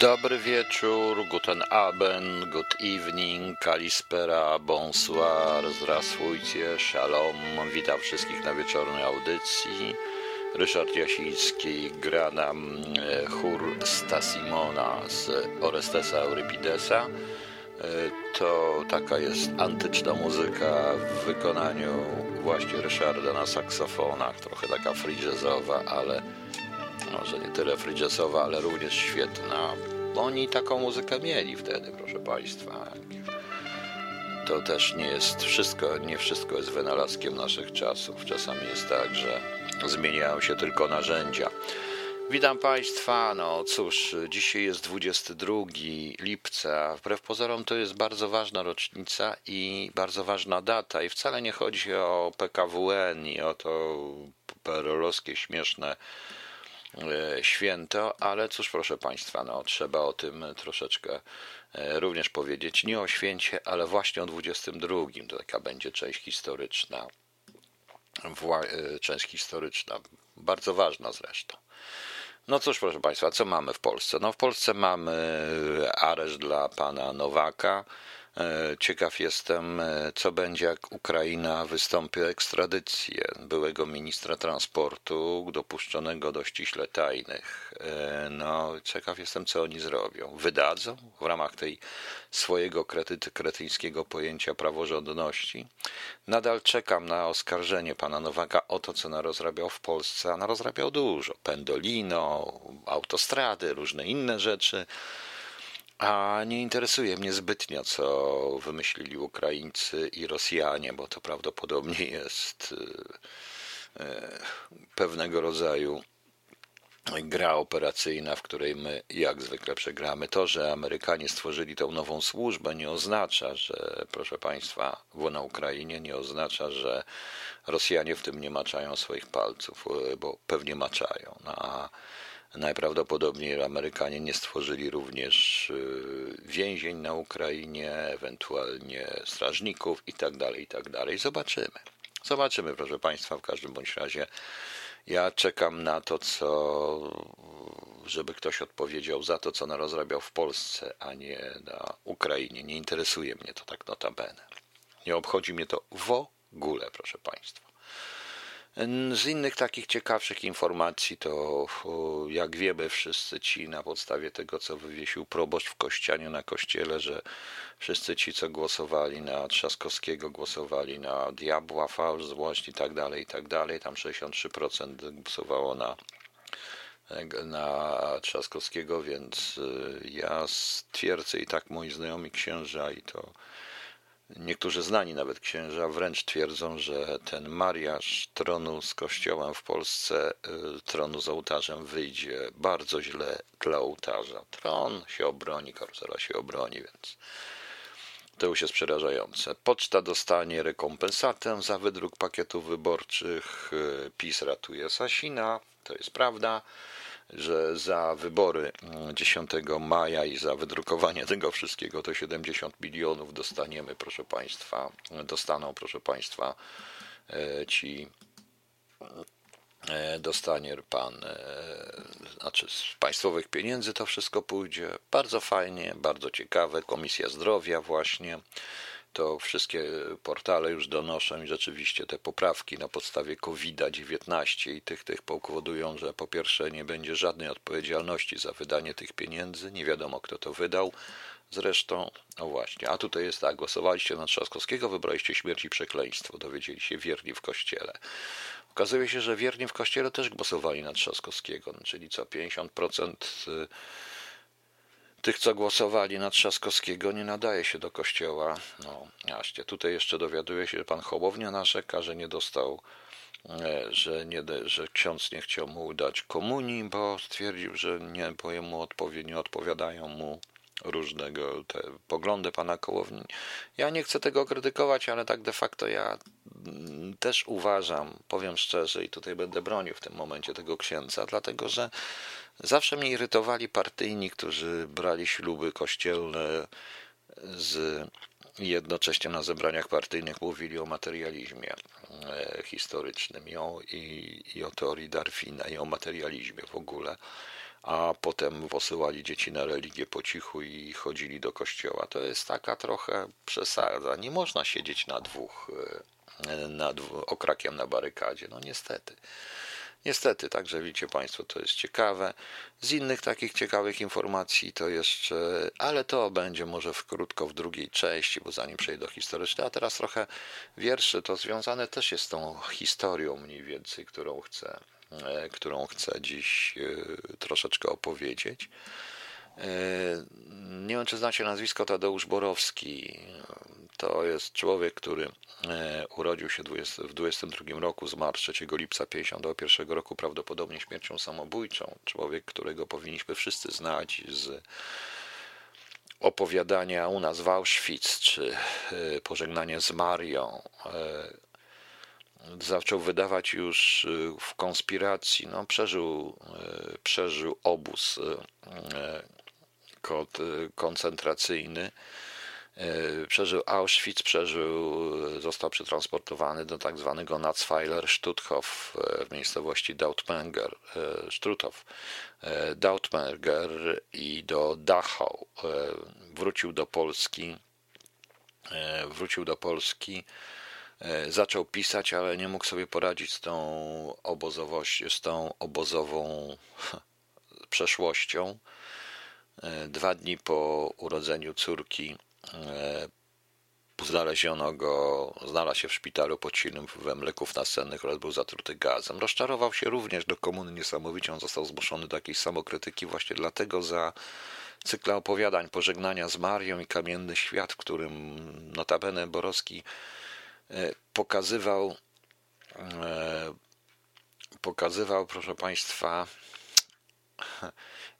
Dobry wieczór, guten Abend, good evening, kalispera, bonsoir, zdrasujcie, shalom. Witam wszystkich na wieczornej audycji. Ryszard Jasiński gra nam e, chór Stasimona z Orestesa Euripidesa. E, To taka jest antyczna muzyka w wykonaniu właśnie Ryszarda na saksofonach, trochę taka free jazzowa, ale może nie tyle jazzowa, ale również świetna. Oni taką muzykę mieli wtedy, proszę Państwa. To też nie jest wszystko, nie wszystko jest wynalazkiem naszych czasów. Czasami jest tak, że zmieniają się tylko narzędzia. Witam Państwa. No cóż, dzisiaj jest 22 lipca. Wbrew pozorom to jest bardzo ważna rocznica i bardzo ważna data. I wcale nie chodzi o PKWN i o to perolowskie śmieszne święto, ale cóż, proszę Państwa, no, trzeba o tym troszeczkę e, również powiedzieć. Nie o święcie, ale właśnie o 22. To taka będzie część historyczna. E, część historyczna, bardzo ważna zresztą. No cóż, proszę Państwa, co mamy w Polsce? No w Polsce mamy areszt dla pana Nowaka. E, Ciekaw jestem, e, co będzie, jak Ukraina wystąpi o ekstradycję byłego ministra transportu, dopuszczonego do ściśle tajnych. E, No, ciekaw jestem, co oni zrobią. Wydadzą w ramach tej swojego krety, kretyńskiego pojęcia praworządności. Nadal czekam na oskarżenie pana Nowaka o to, co narozrabiał w Polsce, a narozrabiał dużo. Pendolino, autostrady, różne inne rzeczy. A nie interesuje mnie zbytnio, co wymyślili Ukraińcy i Rosjanie, bo to prawdopodobnie jest e, e, pewnego rodzaju gra operacyjna, w której my jak zwykle przegramy. To, że Amerykanie stworzyli tą nową służbę, nie oznacza, że, proszę Państwa, na Ukrainie nie oznacza, że Rosjanie w tym nie maczają swoich palców, e, bo pewnie maczają. No, a Najprawdopodobniej Amerykanie nie stworzyli również y, więzień na Ukrainie, ewentualnie strażników i tak dalej, i tak. Zobaczymy. Zobaczymy, proszę Państwa, w każdym bądź razie ja czekam na to, co żeby ktoś odpowiedział za to, co narozrabiał w Polsce, a nie na Ukrainie. Nie interesuje mnie to tak notabene. Nie obchodzi mnie to w ogóle, proszę Państwa. Z innych takich ciekawszych informacji to, jak wiemy wszyscy ci na podstawie tego, co wywiesił proboszcz w Kościanie na kościele, że wszyscy ci, co głosowali na Trzaskowskiego, głosowali na diabła, fałsz, złość i tak dalej, i tak dalej. Tam 63% głosowało na na Trzaskowskiego, więc y, ja stwierdzę i tak moi znajomi księża i to Niektórzy znani nawet księża wręcz twierdzą, że ten mariaż tronu z kościołem w Polsce, y, tronu z ołtarzem wyjdzie bardzo źle dla ołtarza. Tron się obroni, karuzela się obroni, więc to już jest przerażające. Poczta dostanie rekompensatę za wydruk pakietów wyborczych. y, PiS ratuje Sasina, to jest prawda że za wybory mm, 10 maja i za wydrukowanie tego wszystkiego to 70 milionów dostaniemy, proszę Państwa, dostaną, proszę Państwa, e, ci e, dostanie pan, e, znaczy z państwowych pieniędzy to wszystko pójdzie. Bardzo fajnie, bardzo ciekawe. Komisja Zdrowia właśnie. To wszystkie portale już donoszą i rzeczywiście te poprawki na podstawie COVID-19 i tych, tych powodują, że po pierwsze nie będzie żadnej odpowiedzialności za wydanie tych pieniędzy. Nie wiadomo, kto to wydał. Zresztą, no właśnie, a tutaj jest tak, głosowaliście na Trzaskowskiego, wybraliście śmierć i przekleństwo, dowiedzieli się wierni w kościele. Okazuje się, że wierni w kościele też głosowali na Trzaskowskiego, czyli co 50% y, tych, co głosowali na Trzaskowskiego, nie nadaje się do kościoła. No, jaście. Tutaj jeszcze dowiaduje się, że pan Hołownia narzeka, że nie dostał, e, że, nie, że ksiądz nie chciał mu dać komunii, bo stwierdził, że nie, bo jemu odpowie, nie odpowiadają mu różnego te poglądy pana Kołowni. Ja nie chcę tego krytykować, ale tak de facto ja mm, też uważam, powiem szczerze, i tutaj będę bronił w tym momencie tego księdza, dlatego że zawsze mnie irytowali partyjni, którzy brali śluby kościelne z jednocześnie na zebraniach partyjnych mówili o materializmie e, historycznym i o, i, i o teorii Darwina i o materializmie w ogóle a potem posyłali dzieci na religię po cichu i chodzili do kościoła. To jest taka trochę przesada. Nie można siedzieć na dwóch, e, nad okrakiem na barykadzie. No niestety. Niestety, także widzicie Państwo, to jest ciekawe. Z innych takich ciekawych informacji to jeszcze, ale to będzie może w krótko w drugiej części, bo zanim przejdę do historycznej, a teraz trochę wierszy, to związane też jest z tą historią mniej więcej, którą chcę, którą chcę dziś e, troszeczkę opowiedzieć. E, nie wiem, czy znacie nazwisko Tadeusz Borowski. To jest człowiek, który e, urodził się w 22 roku, zmarł 3 lipca 51 roku, prawdopodobnie śmiercią samobójczą. Człowiek, którego powinniśmy wszyscy znać z opowiadania u nas w Auschwitz, czy e, pożegnanie z Marią. Zaczął wydawać już w konspiracji. No, przeżył, przeżył obóz koncentracyjny. E, przeżył Auschwitz, przeżył, został przetransportowany do tak zwanego Natzweiler Stutthof w miejscowości Dautmenger, Struthof, Dautmenger i do Dachau. Wrócił do Polski, wrócił do Polski, zaczął pisać, ale nie mógł sobie poradzić z tą obozowością, z tą obozową przeszłością Dwa dni po urodzeniu córki e, znaleziono go, znalazł się w szpitalu pod silnym wpływem leków nasennych oraz był zatruty gazem. Rozczarował się również do komuny niesamowicie, on został zmuszony do jakiejś samokrytyki właśnie dlatego za cykla opowiadań Pożegnania z Marią i Kamienny Świat, w którym notabene Borowski e, pokazywał e, pokazywał, proszę Państwa,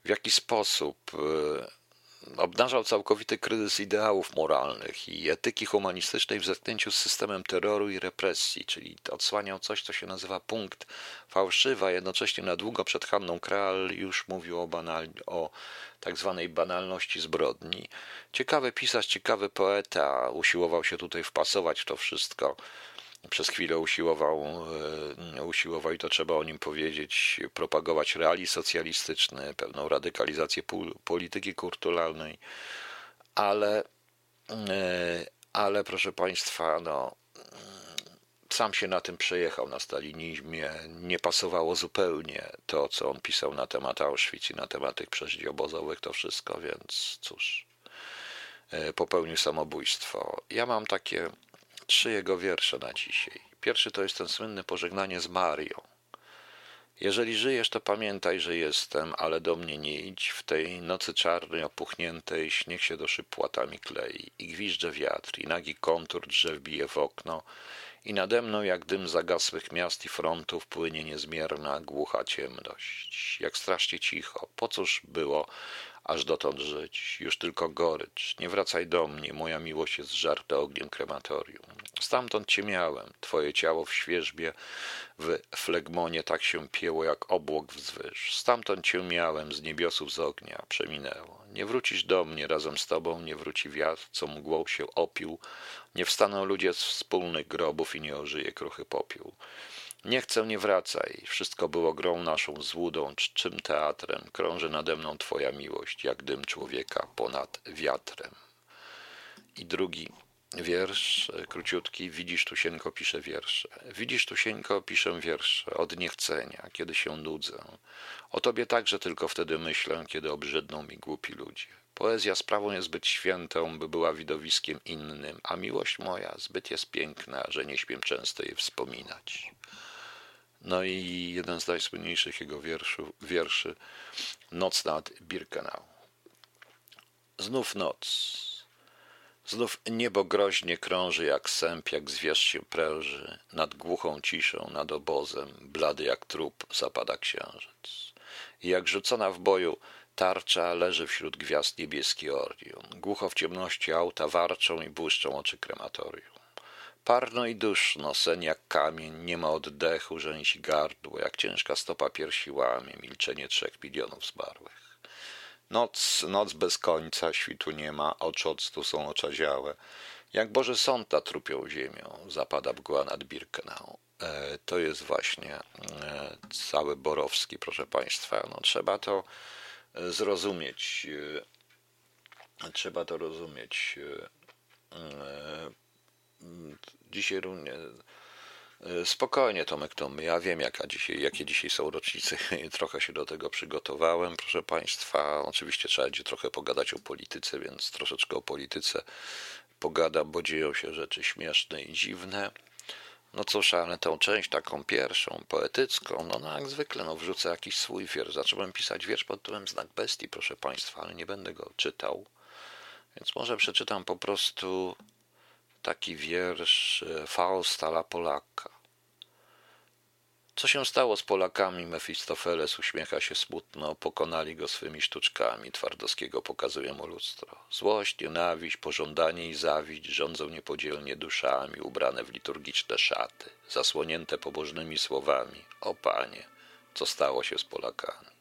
w jaki sposób e, obnażał całkowity kryzys ideałów moralnych i etyki humanistycznej w zetknięciu z systemem terroru i represji, czyli odsłaniał coś, co się nazywa punkt fałszywa, jednocześnie na długo przed Hanną Kral już mówił o, banal, o tak zwanej banalności zbrodni. Ciekawy pisarz, ciekawy poeta, usiłował się tutaj wpasować w to wszystko przez chwilę usiłował, e, usiłował, i to trzeba o nim powiedzieć, propagować realizm socjalistyczny, pewną radykalizację polityki kulturalnej, ale, e, ale proszę Państwa, no, sam się na tym przejechał na stalinizmie. Nie pasowało zupełnie to, co on pisał na temat Auschwitz i na temat tych przeżyć obozowych, to wszystko, więc cóż, e, popełnił samobójstwo. Ja mam takie trzy jego wiersze na dzisiaj. Pierwszy to jest ten słynny pożegnanie z Marią. Jeżeli żyjesz, to pamiętaj, że jestem, ale do mnie nie idź. W tej nocy czarnej, opuchniętej, śnieg się do szyb płatami klei. I gwizdże wiatr, i nagi kontur drzew bije w okno. I nade mną, jak dym zagasłych miast i frontów, płynie niezmierna, głucha ciemność. Jak strasznie cicho. Po cóż było aż dotąd żyć, już tylko gorycz. Nie wracaj do mnie, moja miłość jest żarta ogniem krematorium. Stamtąd cię miałem, twoje ciało w świeżbie, w flegmonie tak się pieło jak obłok wzwyż. Stamtąd cię miałem, z niebiosów z ognia, przeminęło. Nie wrócisz do mnie, razem z tobą nie wróci wiatr, co mgłą się opił. Nie wstaną ludzie z wspólnych grobów i nie ożyje kruchy popiół. Nie chcę, nie wracaj. Wszystko było grą naszą złudą, czym teatrem. Krąży nade mną Twoja miłość, jak dym człowieka ponad wiatrem. I drugi wiersz, króciutki. Widzisz, Tusieńko pisze wiersze. Widzisz, Tusieńko piszę wiersze od niechcenia, kiedy się nudzę. O Tobie także tylko wtedy myślę, kiedy obrzydną mi głupi ludzie. Poezja sprawą jest zbyt świętą, by była widowiskiem innym, a miłość moja zbyt jest piękna, że nie śpiem często jej wspominać. No i jeden z najsłynniejszych jego wierszy, Noc nad Birkenau. Znów noc. Znów niebo groźnie krąży jak sęp, jak zwierz się pręży. Nad głuchą ciszą, nad obozem, blady jak trup, zapada księżyc. I jak rzucona w boju tarcza leży wśród gwiazd niebieski Orion. Głucho w ciemności auta warczą i błyszczą oczy krematorium. Parno i duszno, sen jak kamień, nie ma oddechu, rzęsi gardło, jak ciężka stopa piersi łamie, milczenie trzech milionów zmarłych. Noc, noc bez końca, świtu nie ma, oczy octu są oczaziałe. Jak Boże sąd trupią ziemią, zapada mgła nad Birkenau. e, to jest właśnie e, cały Borowski, proszę Państwa. No, trzeba to zrozumieć. Trzeba to rozumieć. Dzisiaj również Spokojnie, Tomek Tomy. Ja wiem, jaka dzisiaj, jakie dzisiaj są rocznice trochę się do tego przygotowałem, proszę Państwa. Oczywiście trzeba będzie trochę pogadać o polityce, więc troszeczkę o polityce pogadam, bo dzieją się rzeczy śmieszne i dziwne. No cóż, ale tą część taką pierwszą, poetycką, no, no jak zwykle, no wrzucę jakiś swój wiersz. Zacząłem pisać wiersz pod tytułem Znak Bestii, proszę Państwa, ale nie będę go czytał. Więc może przeczytam po prostu taki wiersz e, Fausta la Polaka. Co się stało z Polakami? Mefistofeles uśmiecha się smutno. Pokonali go swymi sztuczkami. Twardowskiego pokazuje mu lustro. Złość, nienawiść, pożądanie i zawiść rządzą niepodzielnie duszami, ubrane w liturgiczne szaty, zasłonięte pobożnymi słowami. O panie, co stało się z Polakami?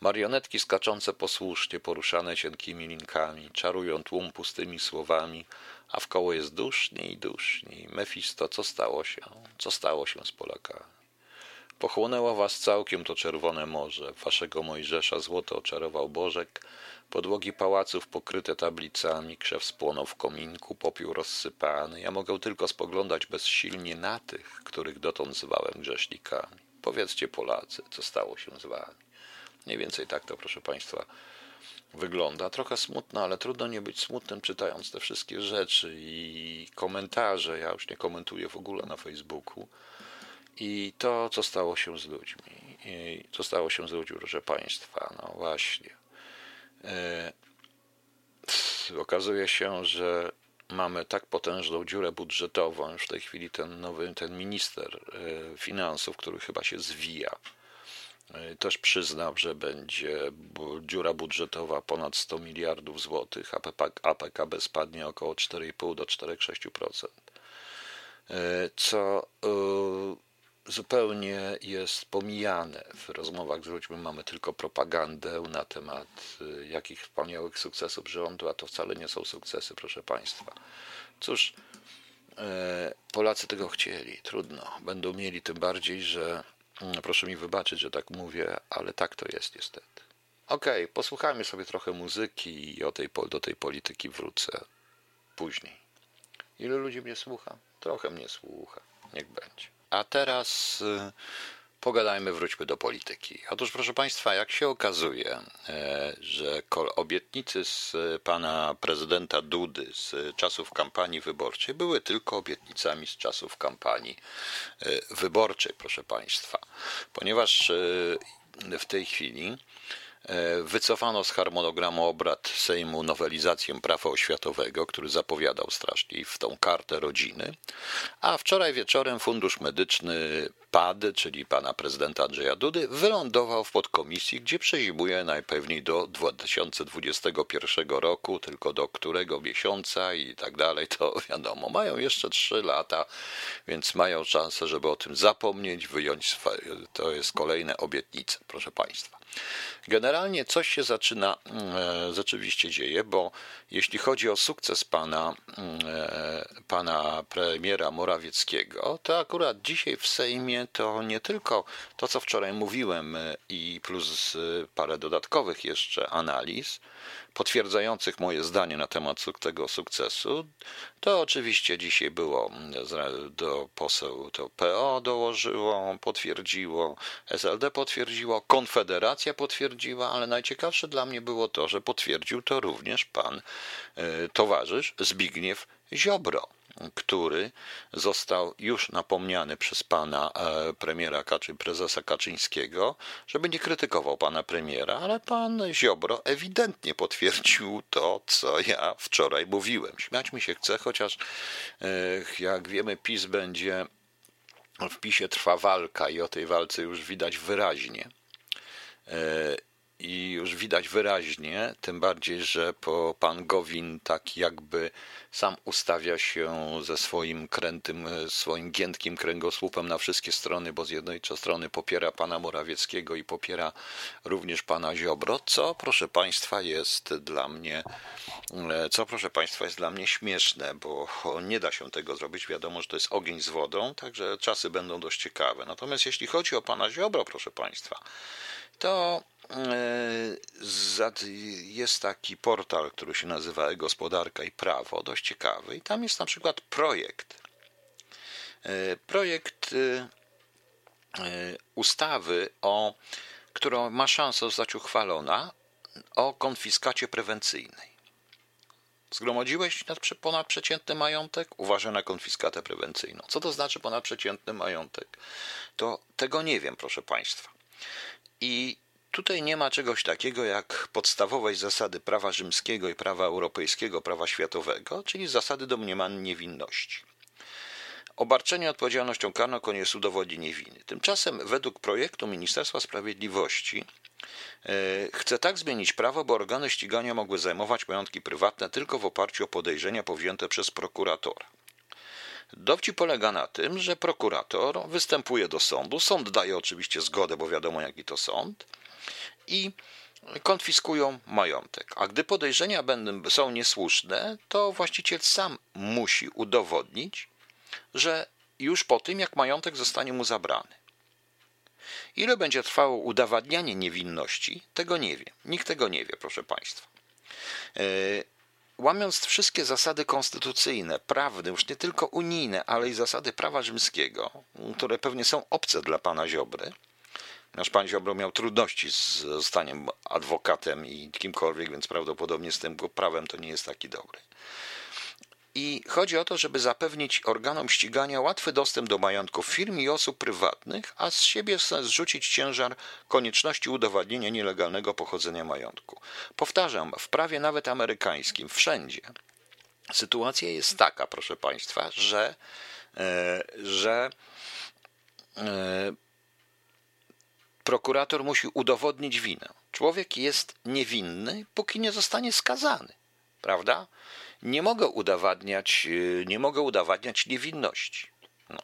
Marionetki skaczące posłusznie, poruszane cienkimi linkami, czarują tłum pustymi słowami, a wkoło jest duszniej i duszniej. Mefisto, co stało się? Co stało się z Polakami? Pochłonęło was całkiem to czerwone morze, waszego Mojżesza złoto oczarował Bożek, podłogi pałaców pokryte tablicami, krzew spłonął w kominku, popiół rozsypany. Ja mogę tylko spoglądać bezsilnie na tych, których dotąd zwałem grzesznikami. Powiedzcie Polacy, co stało się z wami. Mniej więcej tak to, proszę Państwa, wygląda. Trochę smutno, ale trudno nie być smutnym czytając te wszystkie rzeczy i komentarze. Ja już nie komentuję w ogóle na Facebooku i to, co stało się z ludźmi. I co stało się z ludźmi, proszę Państwa, no właśnie. E, okazuje się, że mamy tak potężną dziurę budżetową, już w tej chwili ten nowy, ten minister e, finansów, który chyba się zwija, też przyznał, że będzie dziura budżetowa ponad 100 miliardów złotych, a PKB spadnie około 4,5 do 4,6%. Co zupełnie jest pomijane. W rozmowach z ludźmi mamy tylko propagandę na temat jakich wspaniałych sukcesów rządu, a to wcale nie są sukcesy, proszę Państwa. Cóż, e, Polacy tego chcieli, trudno. Będą mieli tym bardziej, że proszę mi wybaczyć, że tak mówię, ale tak to jest niestety. Okej, okay, posłuchajmy sobie trochę muzyki i o tej, do tej polityki wrócę później. Ilu ludzi mnie słucha? Trochę mnie słucha. Niech będzie. A teraz y, pogadajmy, wróćmy do polityki. Otóż, proszę Państwa, jak się okazuje, e, że obietnicy z pana prezydenta Dudy z czasów kampanii wyborczej były tylko obietnicami z czasów kampanii e, wyborczej, proszę Państwa, ponieważ e, w tej chwili wycofano z harmonogramu obrad Sejmu nowelizację prawa oświatowego, który zapowiadał strasznie w tą kartę rodziny, a wczoraj wieczorem Fundusz Medyczny PAD, czyli pana prezydenta Andrzeja Dudy, wylądował w podkomisji, gdzie przezimuje najpewniej do 2021 roku, tylko do którego miesiąca i tak dalej, to wiadomo. Mają jeszcze 3 lata, więc mają szansę, żeby o tym zapomnieć, wyjąć swoje, to jest kolejne obietnice, proszę państwa. Generalnie coś się zaczyna, e, rzeczywiście dzieje, bo jeśli chodzi o sukces pana, e, pana premiera Morawieckiego, to akurat dzisiaj w Sejmie to nie tylko to, co wczoraj mówiłem e, i plus parę dodatkowych jeszcze analiz, potwierdzających moje zdanie na temat tego sukcesu, to oczywiście dzisiaj było do poseł to PO dołożyło, potwierdziło, SLD potwierdziło, Konfederacja potwierdziła, ale najciekawsze dla mnie było to, że potwierdził to również pan e, towarzysz Zbigniew Ziobro który został już napomniany przez pana e, premiera Kaczy, prezesa Kaczyńskiego, żeby nie krytykował pana premiera, ale pan Ziobro ewidentnie potwierdził to, co ja wczoraj mówiłem. Śmiać mi się chce, chociaż e, jak wiemy, PiS będzie w PiSie trwa walka i o tej walce już widać wyraźnie. E, i już widać wyraźnie, tym bardziej, że po pan Gowin tak jakby sam ustawia się ze swoim krętym, swoim giętkim kręgosłupem na wszystkie strony, bo z jednej strony popiera pana Morawieckiego i popiera również pana Ziobro, co proszę państwa jest dla mnie, co proszę państwa jest dla mnie śmieszne, bo nie da się tego zrobić, wiadomo, że to jest ogień z wodą, także czasy będą dość ciekawe. Natomiast jeśli chodzi o pana Ziobro, proszę państwa, to e, jest taki portal, który się nazywa Gospodarka i Prawo, dość ciekawy. I tam jest na przykład projekt. E, projekt e, ustawy, o, którą ma szansę zostać uchwalona, o konfiskacie prewencyjnej. Zgromadziłeś ponadprzeciętny majątek? Uważaj na konfiskatę prewencyjną. Co to znaczy ponadprzeciętny majątek? To tego nie wiem, proszę Państwa. I tutaj nie ma czegoś takiego jak podstawowej zasady prawa rzymskiego i prawa europejskiego, prawa światowego, czyli zasady domniemanej niewinności. Obarczenie odpowiedzialnością karną koniec udowodnienie winy. Tymczasem według projektu Ministerstwa Sprawiedliwości e, chce tak zmienić prawo, by organy ścigania mogły zajmować majątki prywatne tylko w oparciu o podejrzenia powzięte przez prokuratora. Dowcip polega na tym, że prokurator występuje do sądu, sąd daje oczywiście zgodę, bo wiadomo jaki to sąd, i konfiskują majątek. A gdy podejrzenia będą, są niesłuszne, to właściciel sam musi udowodnić, że już po tym, jak majątek zostanie mu zabrany. Ile będzie trwało udowadnianie niewinności, tego nie wiem. Nikt tego nie wie, proszę Państwa. E, łamiąc wszystkie zasady konstytucyjne, prawne, już nie tylko unijne, ale i zasady prawa rzymskiego, które pewnie są obce dla pana Ziobry, Nasz pan Ziobro miał trudności z zostaniem adwokatem i kimkolwiek, więc prawdopodobnie z tym prawem to nie jest taki dobry. I chodzi o to, żeby zapewnić organom ścigania łatwy dostęp do majątków firm i osób prywatnych, a z siebie zrzucić ciężar konieczności udowadnienia nielegalnego pochodzenia majątku. Powtarzam, w prawie nawet amerykańskim, wszędzie, sytuacja jest taka, proszę Państwa, że, e, że e, prokurator musi udowodnić winę. Człowiek jest niewinny, póki nie zostanie skazany, prawda? Nie mogę udowadniać, y, nie mogę udowadniać niewinności. No.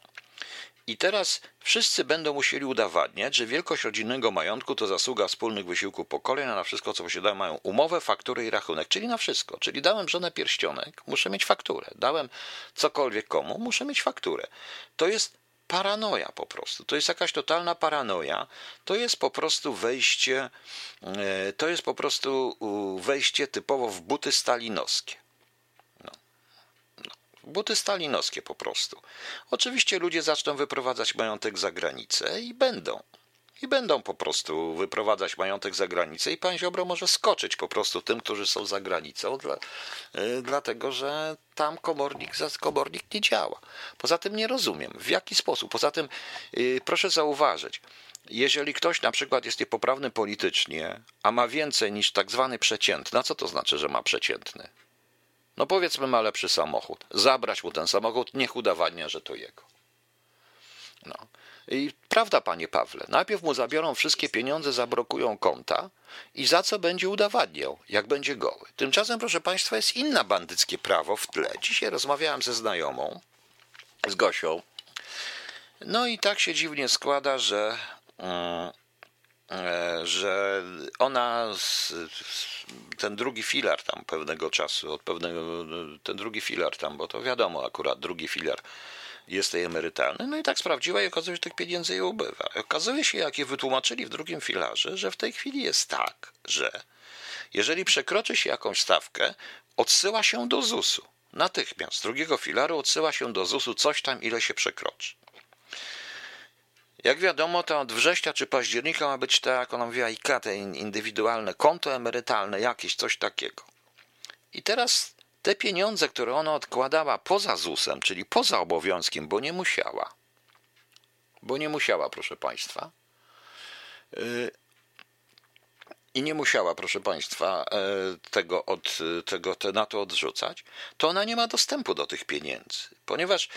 I teraz wszyscy będą musieli udowadniać, że wielkość rodzinnego majątku to zasługa wspólnych wysiłków pokoleń, a na wszystko, co posiadają, mają umowę, fakturę i rachunek, czyli na wszystko. Czyli dałem żonę pierścionek, muszę mieć fakturę. Dałem cokolwiek komu, muszę mieć fakturę. To jest paranoja po prostu. To jest jakaś totalna paranoja. To jest po prostu wejście, e, to jest po prostu wejście typowo w buty stalinowskie. No. No. Buty stalinowskie po prostu. Oczywiście ludzie zaczną wyprowadzać majątek za granicę i będą i będą po prostu wyprowadzać majątek za granicę i pan Ziobro może skoczyć po prostu tym, którzy są za granicą, dla, y, dlatego że tam komornik, komornik nie działa. Poza tym nie rozumiem, w jaki sposób. Poza tym yy, proszę zauważyć, jeżeli ktoś na przykład jest niepoprawny politycznie, a ma więcej niż tak zwany przeciętny, a co to znaczy, że ma przeciętny? No powiedzmy ma lepszy samochód. Zabrać mu ten samochód, niech udowadnia, że to jego. No. I prawda, panie Pawle, najpierw mu zabiorą wszystkie pieniądze, zablokują konta i za co będzie udowadniał, jak będzie goły. Tymczasem, proszę państwa, jest inne bandyckie prawo w tle. Dzisiaj rozmawiałem ze znajomą, z Gosią. No i tak się dziwnie składa, że, mm, e, że ona, ten drugi filar tam pewnego czasu, od pewnego, ten drugi filar tam, bo to wiadomo akurat, drugi filar jest tej emerytalny. No i tak sprawdziła i okazuje się, że tych pieniędzy jej ubywa. Okazuje się, jak je wytłumaczyli w drugim filarze, że w tej chwili jest tak, że jeżeli przekroczy się jakąś stawkę, odsyła się do ZUS-u. Natychmiast. Z drugiego filaru odsyła się do ZUS-u coś tam, ile się przekroczy. Jak wiadomo, to od września czy października ma być tak, jak ona mówiła, IK, te indywidualne konto emerytalne, jakieś coś takiego. I teraz te pieniądze, które ona odkładała poza ZUS-em, czyli poza obowiązkiem, bo nie musiała, bo nie musiała, proszę Państwa, y, i nie musiała, proszę Państwa, e, tego, od, tego te, na to odrzucać, to ona nie ma dostępu do tych pieniędzy, ponieważ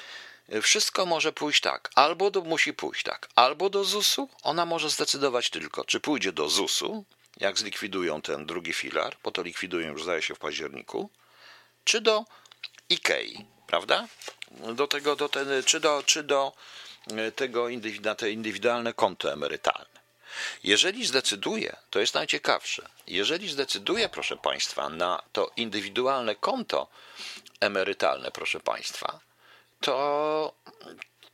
wszystko może pójść tak, albo do, musi pójść tak, albo do ZUS-u, ona może zdecydować tylko, czy pójdzie do ZUS-u, jak zlikwidują ten drugi filar, bo to likwidują już zdaje się w październiku, czy do Ikei, prawda? Do tego, do ten, czy do, czy do e, tego na te indywidualne konto emerytalne. Jeżeli zdecyduje, to jest najciekawsze, jeżeli zdecyduje, proszę Państwa, na to indywidualne konto emerytalne, proszę Państwa, to,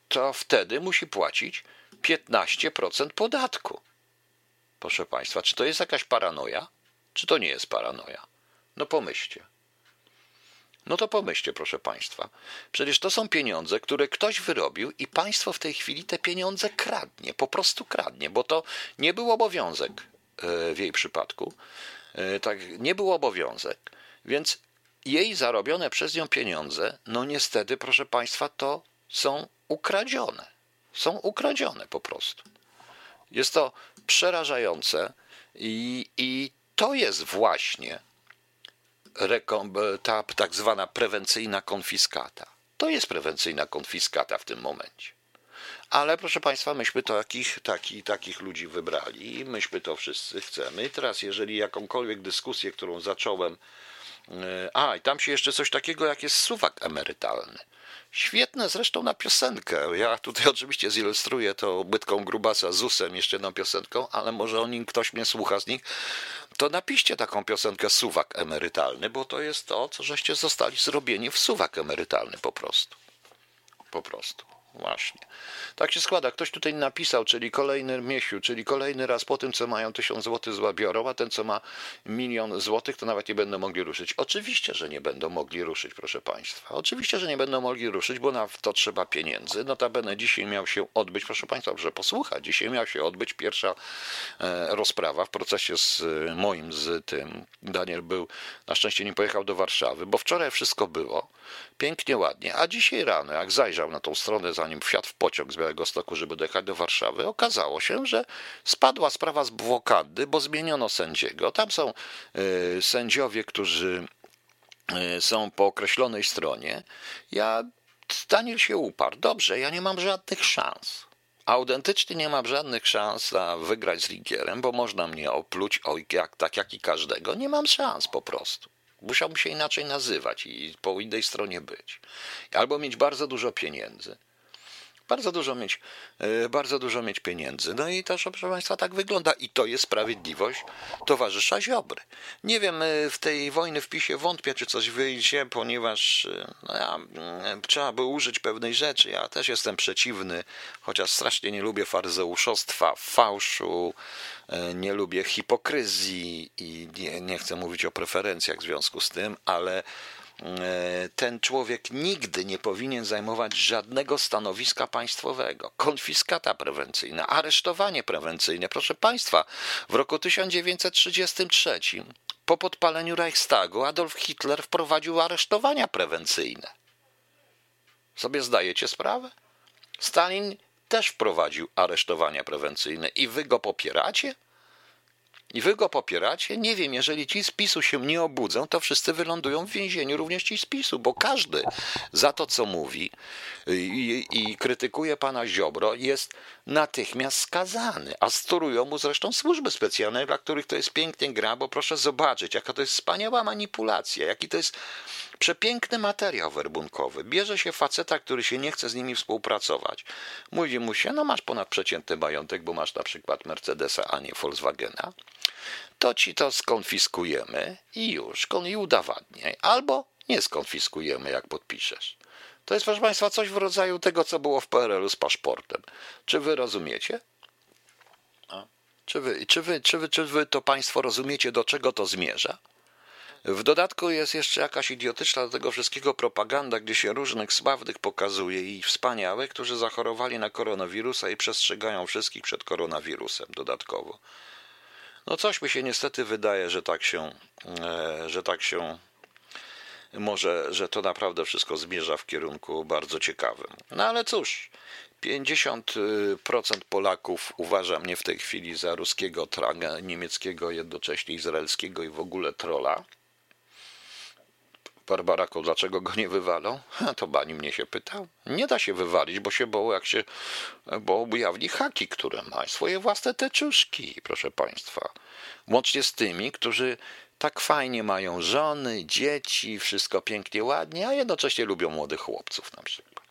to wtedy musi płacić 15% podatku. Proszę Państwa, czy to jest jakaś paranoja? Czy to nie jest paranoja? No pomyślcie. No to pomyślcie, proszę Państwa. Przecież to są pieniądze, które ktoś wyrobił i państwo w tej chwili te pieniądze kradnie, po prostu kradnie, bo to nie był obowiązek e, w jej przypadku. E, tak, nie był obowiązek. Więc jej zarobione przez nią pieniądze, no niestety, proszę Państwa, to są ukradzione. Są ukradzione po prostu. Jest to przerażające i, i to jest właśnie ta tak zwana prewencyjna konfiskata. To jest prewencyjna konfiskata w tym momencie. Ale proszę Państwa, myśmy takich, taki, takich ludzi wybrali i myśmy to wszyscy chcemy. Teraz, jeżeli jakąkolwiek dyskusję, którą zacząłem, e, a i tam się jeszcze coś takiego jak jest suwak emerytalny. Świetne zresztą na piosenkę. Ja tutaj oczywiście zilustruję to bytką grubasa z usem jeszcze jedną piosenką, ale może o nim ktoś mnie słucha z nich. To napiszcie taką piosenkę suwak emerytalny, bo to jest to, co żeście zostali zrobieni w suwak emerytalny po prostu. Po prostu. Właśnie. Tak się składa. Ktoś tutaj napisał, czyli kolejny miesiu, czyli kolejny raz po tym, co mają tysiąc złotych zła biorą, a ten, co ma milion złotych, to nawet nie będą mogli ruszyć. Oczywiście, że nie będą mogli ruszyć, proszę Państwa. Oczywiście, że nie będą mogli ruszyć, bo na to trzeba pieniędzy. Notabene dzisiaj miał się odbyć, proszę Państwa, proszę posłuchać, dzisiaj miał się odbyć pierwsza e, rozprawa w procesie z moim, z tym. Daniel był, na szczęście nie pojechał do Warszawy, bo wczoraj wszystko było pięknie, ładnie, a dzisiaj rano, jak zajrzał na tą stronę zanim wsiadł w pociąg z Białego Stoku, żeby dojechać do Warszawy, okazało się, że spadła sprawa z blokady, bo zmieniono sędziego. Tam są y, sędziowie, którzy y, są po określonej stronie. Ja, Daniel się uparł. Dobrze, ja nie mam żadnych szans. Autentycznie nie mam żadnych szans na wygrać z Rigierem, bo można mnie opluć, oj, jak, tak jak i każdego. Nie mam szans po prostu. Musiałbym się inaczej nazywać i po innej stronie być. Albo mieć bardzo dużo pieniędzy bardzo dużo mieć, e, bardzo dużo mieć pieniędzy. No i to, proszę Państwa, tak wygląda. I to jest sprawiedliwość towarzysza Ziobry. Nie wiem, e, w tej wojny w PiSie wątpię, czy coś wyjdzie, ponieważ e, no ja, trzeba by użyć pewnej rzeczy. Ja też jestem przeciwny, chociaż strasznie nie lubię faryzeuszostwa, fałszu, nie lubię hipokryzji i nie, nie chcę mówić o preferencjach w związku z tym, ale ten człowiek nigdy nie powinien zajmować żadnego stanowiska państwowego. Konfiskata prewencyjna, aresztowanie prewencyjne. Proszę Państwa, w roku 1933 po podpaleniu Reichstagu Adolf Hitler wprowadził aresztowania prewencyjne. Sobie zdajecie sprawę? Stalin też wprowadził aresztowania prewencyjne i wy go popieracie? I wy go popieracie? Nie wiem, jeżeli ci z PiSu się nie obudzą, to wszyscy wylądują w więzieniu, również ci z PiSu, bo każdy za to, co mówi i, i krytykuje pana Ziobro, jest natychmiast skazany. A sturują mu zresztą służby specjalne, dla których to jest pięknie gra, bo proszę zobaczyć, jaka to jest wspaniała manipulacja, jaki to jest przepiękny materiał werbunkowy. Bierze się faceta, który się nie chce z nimi współpracować. Mówi mu się, no masz ponadprzeciętny majątek, bo masz na przykład Mercedesa, a nie Volkswagena to ci to skonfiskujemy i już, i udowadniaj. Albo nie skonfiskujemy, jak podpiszesz. To jest, proszę Państwa, coś w rodzaju tego, co było w PRL-u z paszportem. Czy wy rozumiecie? Czy wy, czy, wy, czy, wy, czy wy to Państwo rozumiecie, do czego to zmierza? W dodatku jest jeszcze jakaś idiotyczna do tego wszystkiego propaganda, gdzie się różnych sławnych pokazuje i wspaniałych, którzy zachorowali na koronawirusa i przestrzegają wszystkich przed koronawirusem dodatkowo. No coś mi się niestety wydaje, że tak się, e, że tak się może, że to naprawdę wszystko zmierza w kierunku bardzo ciekawym. No ale cóż, 50% Polaków uważa mnie w tej chwili za ruskiego, niemieckiego, jednocześnie izraelskiego i w ogóle trola. Barbaraką, dlaczego go nie wywalą? To bani mnie się pytał. Nie da się wywalić, bo się boł, jak się, bo ujawni haki, które ma swoje własne teczuszki, proszę państwa. Łącznie z tymi, którzy tak fajnie mają żony, dzieci, wszystko pięknie, ładnie, a jednocześnie lubią młodych chłopców na przykład.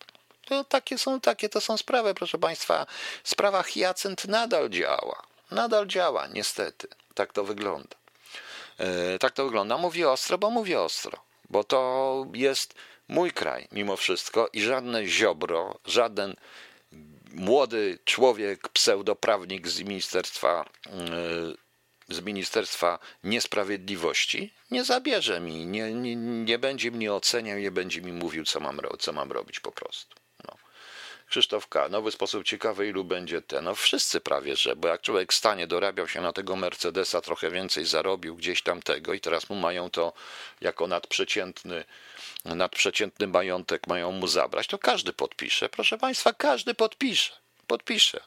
To takie są, takie to są sprawy, proszę państwa. Sprawa Hyacynt nadal działa. Nadal działa, niestety. Tak to wygląda. E, tak to wygląda. Mówię ostro, bo mówię ostro bo to jest mój kraj mimo wszystko i żadne ziobro, żaden młody człowiek, pseudoprawnik z Ministerstwa, e, z Ministerstwa Niesprawiedliwości nie zabierze mi, nie, nie, nie będzie mnie oceniał, nie będzie mi mówił, co mam, co mam robić po prostu. Krzysztof K. Nowy sposób ciekawy, ilu będzie ten. No wszyscy prawie, że, bo jak człowiek stanie, dorabiał się na tego Mercedesa, trochę więcej zarobił gdzieś tam tego i teraz mu mają to jako nadprzeciętny, nadprzeciętny majątek mają mu zabrać, to każdy podpisze. Proszę Państwa, każdy podpisze podpisze.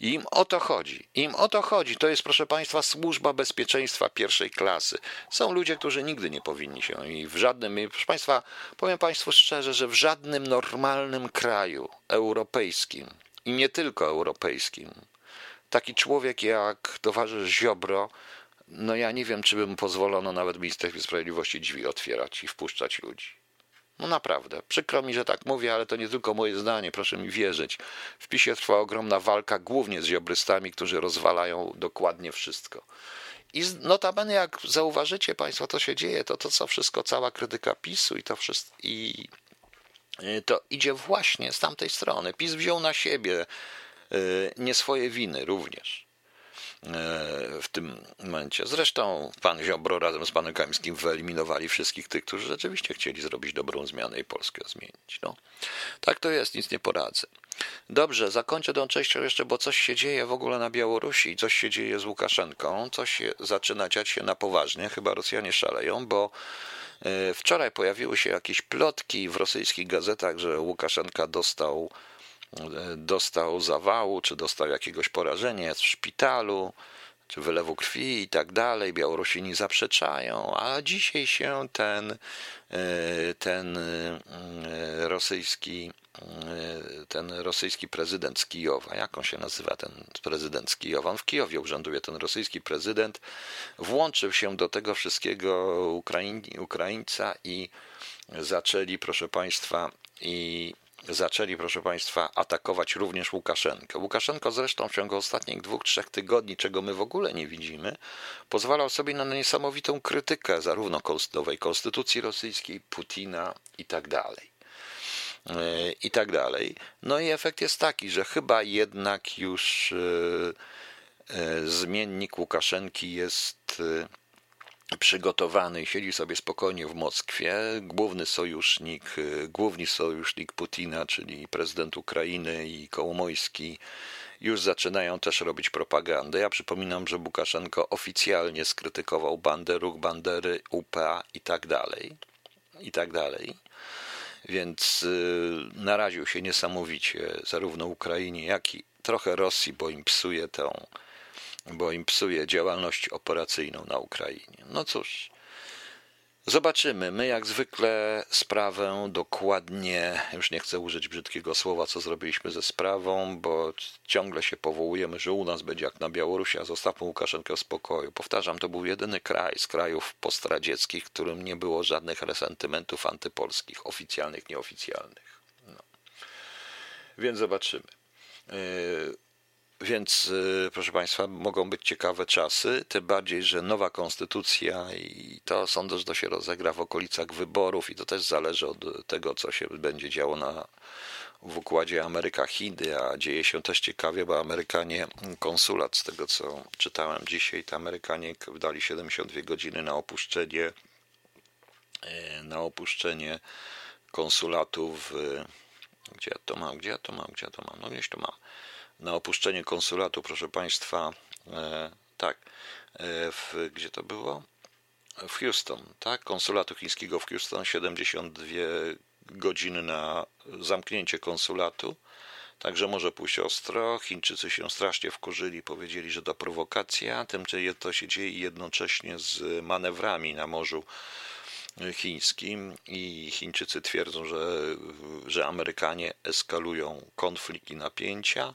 Im o to chodzi. Im o to chodzi. To jest, proszę Państwa, służba bezpieczeństwa pierwszej klasy. Są ludzie, którzy nigdy nie powinni się i w żadnym, proszę Państwa, powiem Państwu szczerze, że w żadnym normalnym kraju europejskim i nie tylko europejskim, taki człowiek jak towarzysz Ziobro, no ja nie wiem, czy bym pozwolono nawet Ministerstwie Sprawiedliwości drzwi otwierać i wpuszczać ludzi. No naprawdę, przykro mi, że tak mówię, ale to nie tylko moje zdanie, proszę mi wierzyć. W PiSie trwa ogromna walka, głównie z ziobrystami, którzy rozwalają dokładnie wszystko. I notabene, jak zauważycie Państwo, to się dzieje, to to, co wszystko, cała krytyka PiSu i to wszystko, i to idzie właśnie z tamtej strony. PiS wziął na siebie y, nie swoje winy również. E, w tym momencie. Zresztą pan Ziobro razem z panem Kamińskim wyeliminowali wszystkich tych, którzy rzeczywiście chcieli zrobić dobrą zmianę i Polskę zmienić. No, tak to jest, nic nie poradzę. Dobrze, zakończę tą częścią jeszcze, bo coś się dzieje w ogóle na Białorusi, coś się dzieje z Łukaszenką, coś się zaczyna dziać się na poważnie, chyba Rosjanie szaleją, bo e, wczoraj pojawiły się jakieś plotki w rosyjskich gazetach, że Łukaszenka dostał dostał zawału, czy dostał jakiegoś porażenia, w szpitalu, czy wylewu krwi i tak dalej. Białorusini zaprzeczają, a dzisiaj się ten, e, ten e, rosyjski e, ten rosyjski prezydent z Kijowa, jak on się nazywa ten prezydent z Kijowa, on w Kijowie urzęduje, ten rosyjski prezydent, włączył się do tego wszystkiego Ukraiń, Ukraińca i zaczęli, proszę Państwa, i zaczęli, proszę Państwa, atakować również Łukaszenkę. Łukaszenko zresztą w ciągu ostatnich dwóch, trzech tygodni, czego my w ogóle nie widzimy, pozwalał sobie na niesamowitą krytykę zarówno nowej konstytucji rosyjskiej, Putina i tak dalej. E, I tak dalej. No i efekt jest taki, że chyba jednak już e, e, zmiennik Łukaszenki jest przygotowany i siedzi sobie spokojnie w Moskwie. Główny sojusznik, y, główny sojusznik Putina, czyli prezydent Ukrainy i Kołomojski, już zaczynają też robić propagandę. Ja przypominam, że Łukaszenko oficjalnie skrytykował bandę, ruch Bandery, UPA i tak dalej. I tak dalej. Więc yy, naraził się niesamowicie zarówno Ukrainie, jak i trochę Rosji, bo im psuje tę bo im psuje działalność operacyjną na Ukrainie. No cóż, zobaczymy. My jak zwykle sprawę dokładnie, już nie chcę użyć brzydkiego słowa, co zrobiliśmy ze sprawą, bo ciągle się powołujemy, że u nas będzie jak na Białorusi, a zostawmy Łukaszenkę w spokoju. Powtarzam, to był jedyny kraj z krajów postradzieckich, w którym nie było żadnych resentymentów antypolskich, oficjalnych, nieoficjalnych. No. Więc zobaczymy. Yy, więc, y, proszę Państwa, mogą być ciekawe czasy, tym bardziej, że nowa konstytucja i to sądzę, że to się rozegra w okolicach wyborów i to też zależy od tego, co się będzie działo na, w układzie Ameryka-Chiny, a dzieje się też ciekawie, bo Amerykanie, konsulat, z tego co czytałem dzisiaj, to Amerykanie wydali 72 godziny na opuszczenie e, na opuszczenie konsulatu w gdzie ja to mam, gdzie ja to mam, gdzie ja to mam, no gdzieś to mam na opuszczenie konsulatu, proszę Państwa, e, tak, e, w, gdzie to było? W Houston, tak, konsulatu chińskiego w Houston, 72 godziny na zamknięcie konsulatu. Także może pójść ostro. Chińczycy się strasznie wkurzyli, powiedzieli, że to prowokacja. Tymczasem to się dzieje jednocześnie z manewrami na morzu chińskim i Chińczycy twierdzą, że, że Amerykanie eskalują konflikt i napięcia.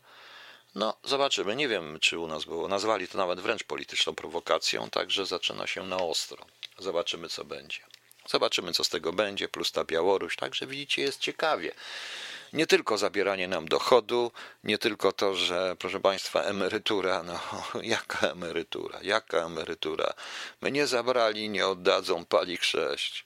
No, zobaczymy. Nie wiem, czy u nas było. Nazwali to nawet wręcz polityczną prowokacją, także zaczyna się na ostro. Zobaczymy, co będzie. Zobaczymy, co z tego będzie, plus ta Białoruś. Także widzicie, jest ciekawie. Nie tylko zabieranie nam dochodu, nie tylko to, że proszę Państwa, emerytura, no jaka emerytura, jaka emerytura. Mnie zabrali, nie oddadzą pali 6.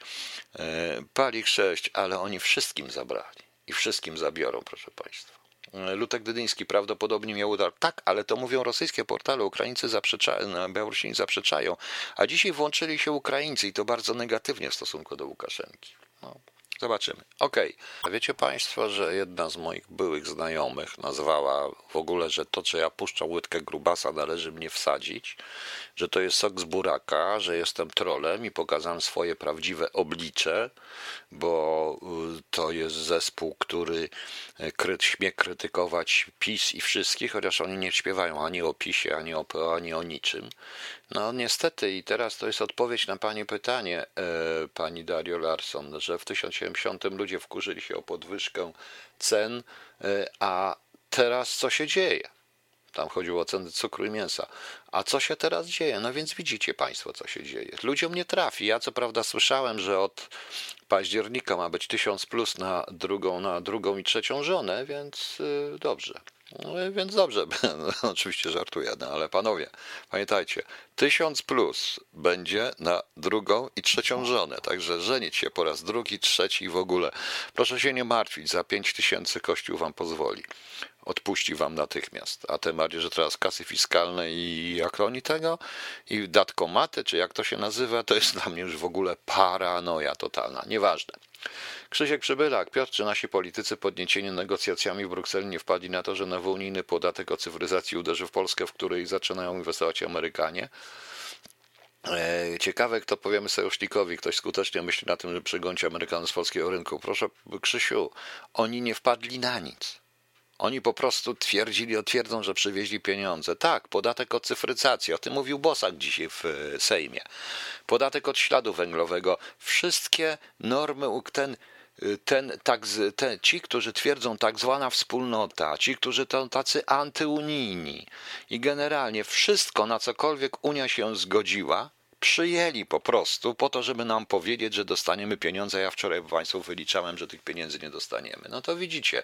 E, pali 6, ale oni wszystkim zabrali i wszystkim zabiorą, proszę Państwa. Lutek Dydyński prawdopodobnie miał udar. Tak, ale to mówią rosyjskie portale. Ukraińcy zaprzeczają, Białorusini zaprzeczają. A dzisiaj włączyli się Ukraińcy i to bardzo negatywnie w stosunku do Łukaszenki. No. Zobaczymy. Okej. Okay. Wiecie Państwo, że jedna z moich byłych znajomych nazwała w ogóle, że to, że ja puszczam łydkę grubasa, należy mnie wsadzić, że to jest sok z buraka, że jestem trolem i pokazałem swoje prawdziwe oblicze, bo y, to jest zespół, który y, kry, śmie krytykować PiS i wszystkich, chociaż oni nie śpiewają ani o PiSie, ani o PO, ani o niczym. No niestety i teraz to jest odpowiedź na Pani pytanie, e, Pani Dario Larson, że w 1070 ludzie wkurzyli się o podwyżkę cen, e, a teraz co się dzieje? Tam chodziło o ceny cukru i mięsa. A co się teraz dzieje? No więc widzicie Państwo, co się dzieje. Ludziom nie trafi. Ja co prawda słyszałem, że od października ma być 1000 plus na drugą, na drugą i trzecią żonę, więc yy, dobrze. No, więc dobrze, no, oczywiście żartuję, no, ale panowie, pamiętajcie, tysiąc plus będzie na drugą i trzecią żonę, także żenić się po raz drugi, trzeci i w ogóle. Proszę się nie martwić, za pięć tysięcy Kościół wam pozwoli. Odpuści wam natychmiast. A tym bardziej, że teraz kasy fiskalne i jak oni tego, i datkomaty, czy jak to się nazywa, to jest dla mnie już w ogóle paranoja totalna. Nieważne. Krzysiek Przybylak, Piotr, czy nasi politycy podniecieni negocjacjami w Brukseli nie wpadli na to, że nowy unijny podatek o cyfryzacji uderzy w Polskę, w której zaczynają inwestować Amerykanie? E, ciekawe, kto powiemy sojusznikowi, ktoś skutecznie myśli na tym, że przygąci Amerykanów z polskiego rynku. Proszę, Krzysiu, oni nie wpadli na nic. Oni po prostu twierdzili, twierdzą, że przywieźli pieniądze. Tak, podatek od cyfryzacji, o tym mówił Bosak dzisiaj w e, Sejmie. Podatek od śladu węglowego. Wszystkie normy, ten, e, ten, tak, ten, ci, którzy twierdzą tak zwana wspólnota, ci, którzy to tacy antyunijni i generalnie wszystko, na cokolwiek Unia się zgodziła, przyjęli po prostu po to, żeby nam powiedzieć, że dostaniemy pieniądze. Ja wczoraj Państwu wyliczałem, że tych pieniędzy nie dostaniemy. No to widzicie,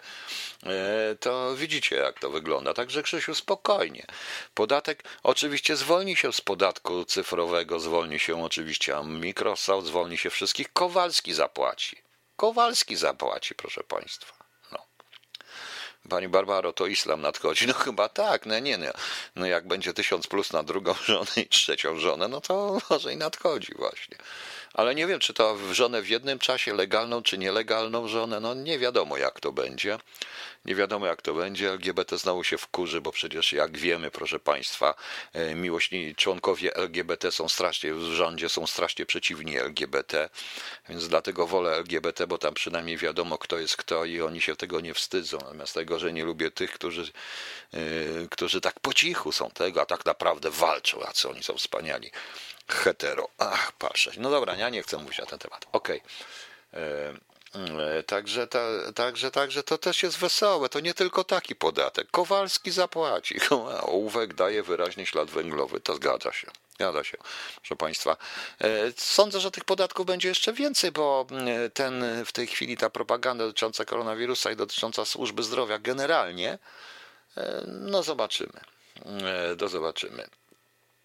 e, to widzicie, jak to wygląda. Także Krzysiu, spokojnie. Podatek oczywiście zwolni się z podatku cyfrowego, zwolni się oczywiście Microsoft, zwolni się wszystkich. Kowalski zapłaci. Kowalski zapłaci, proszę Państwa. Pani Barbaro, to islam nadchodzi. No chyba tak, no nie, no, no jak będzie tysiąc plus na drugą żonę i trzecią żonę, no to może i nadchodzi właśnie ale nie wiem, czy to żonę w jednym czasie, legalną czy nielegalną żonę, no nie wiadomo jak to będzie. Nie wiadomo jak to będzie. LGBT znowu się wkurzy, bo przecież jak wiemy, proszę Państwa, e, miłośni członkowie LGBT są strasznie w rządzie, są strasznie przeciwni LGBT, więc dlatego wolę LGBT, bo tam przynajmniej wiadomo kto jest kto i oni się tego nie wstydzą. Natomiast tego, że nie lubię tych, którzy, yy, którzy tak po cichu są tego, a tak naprawdę walczą, a co oni są wspaniali hetero. Ach, patrzę. No dobra, ja nie chcę mówić na ten temat. Okej. Okay. E, e, także, ta, także, także to też jest wesołe. To nie tylko taki podatek. Kowalski zapłaci. Ołówek daje wyraźnie ślad węglowy. To zgadza się. Zgadza się, proszę Państwa. E, sądzę, że tych podatków będzie jeszcze więcej, bo ten w tej chwili ta propaganda dotycząca koronawirusa i dotycząca służby zdrowia generalnie, no zobaczymy. Do zobaczymy.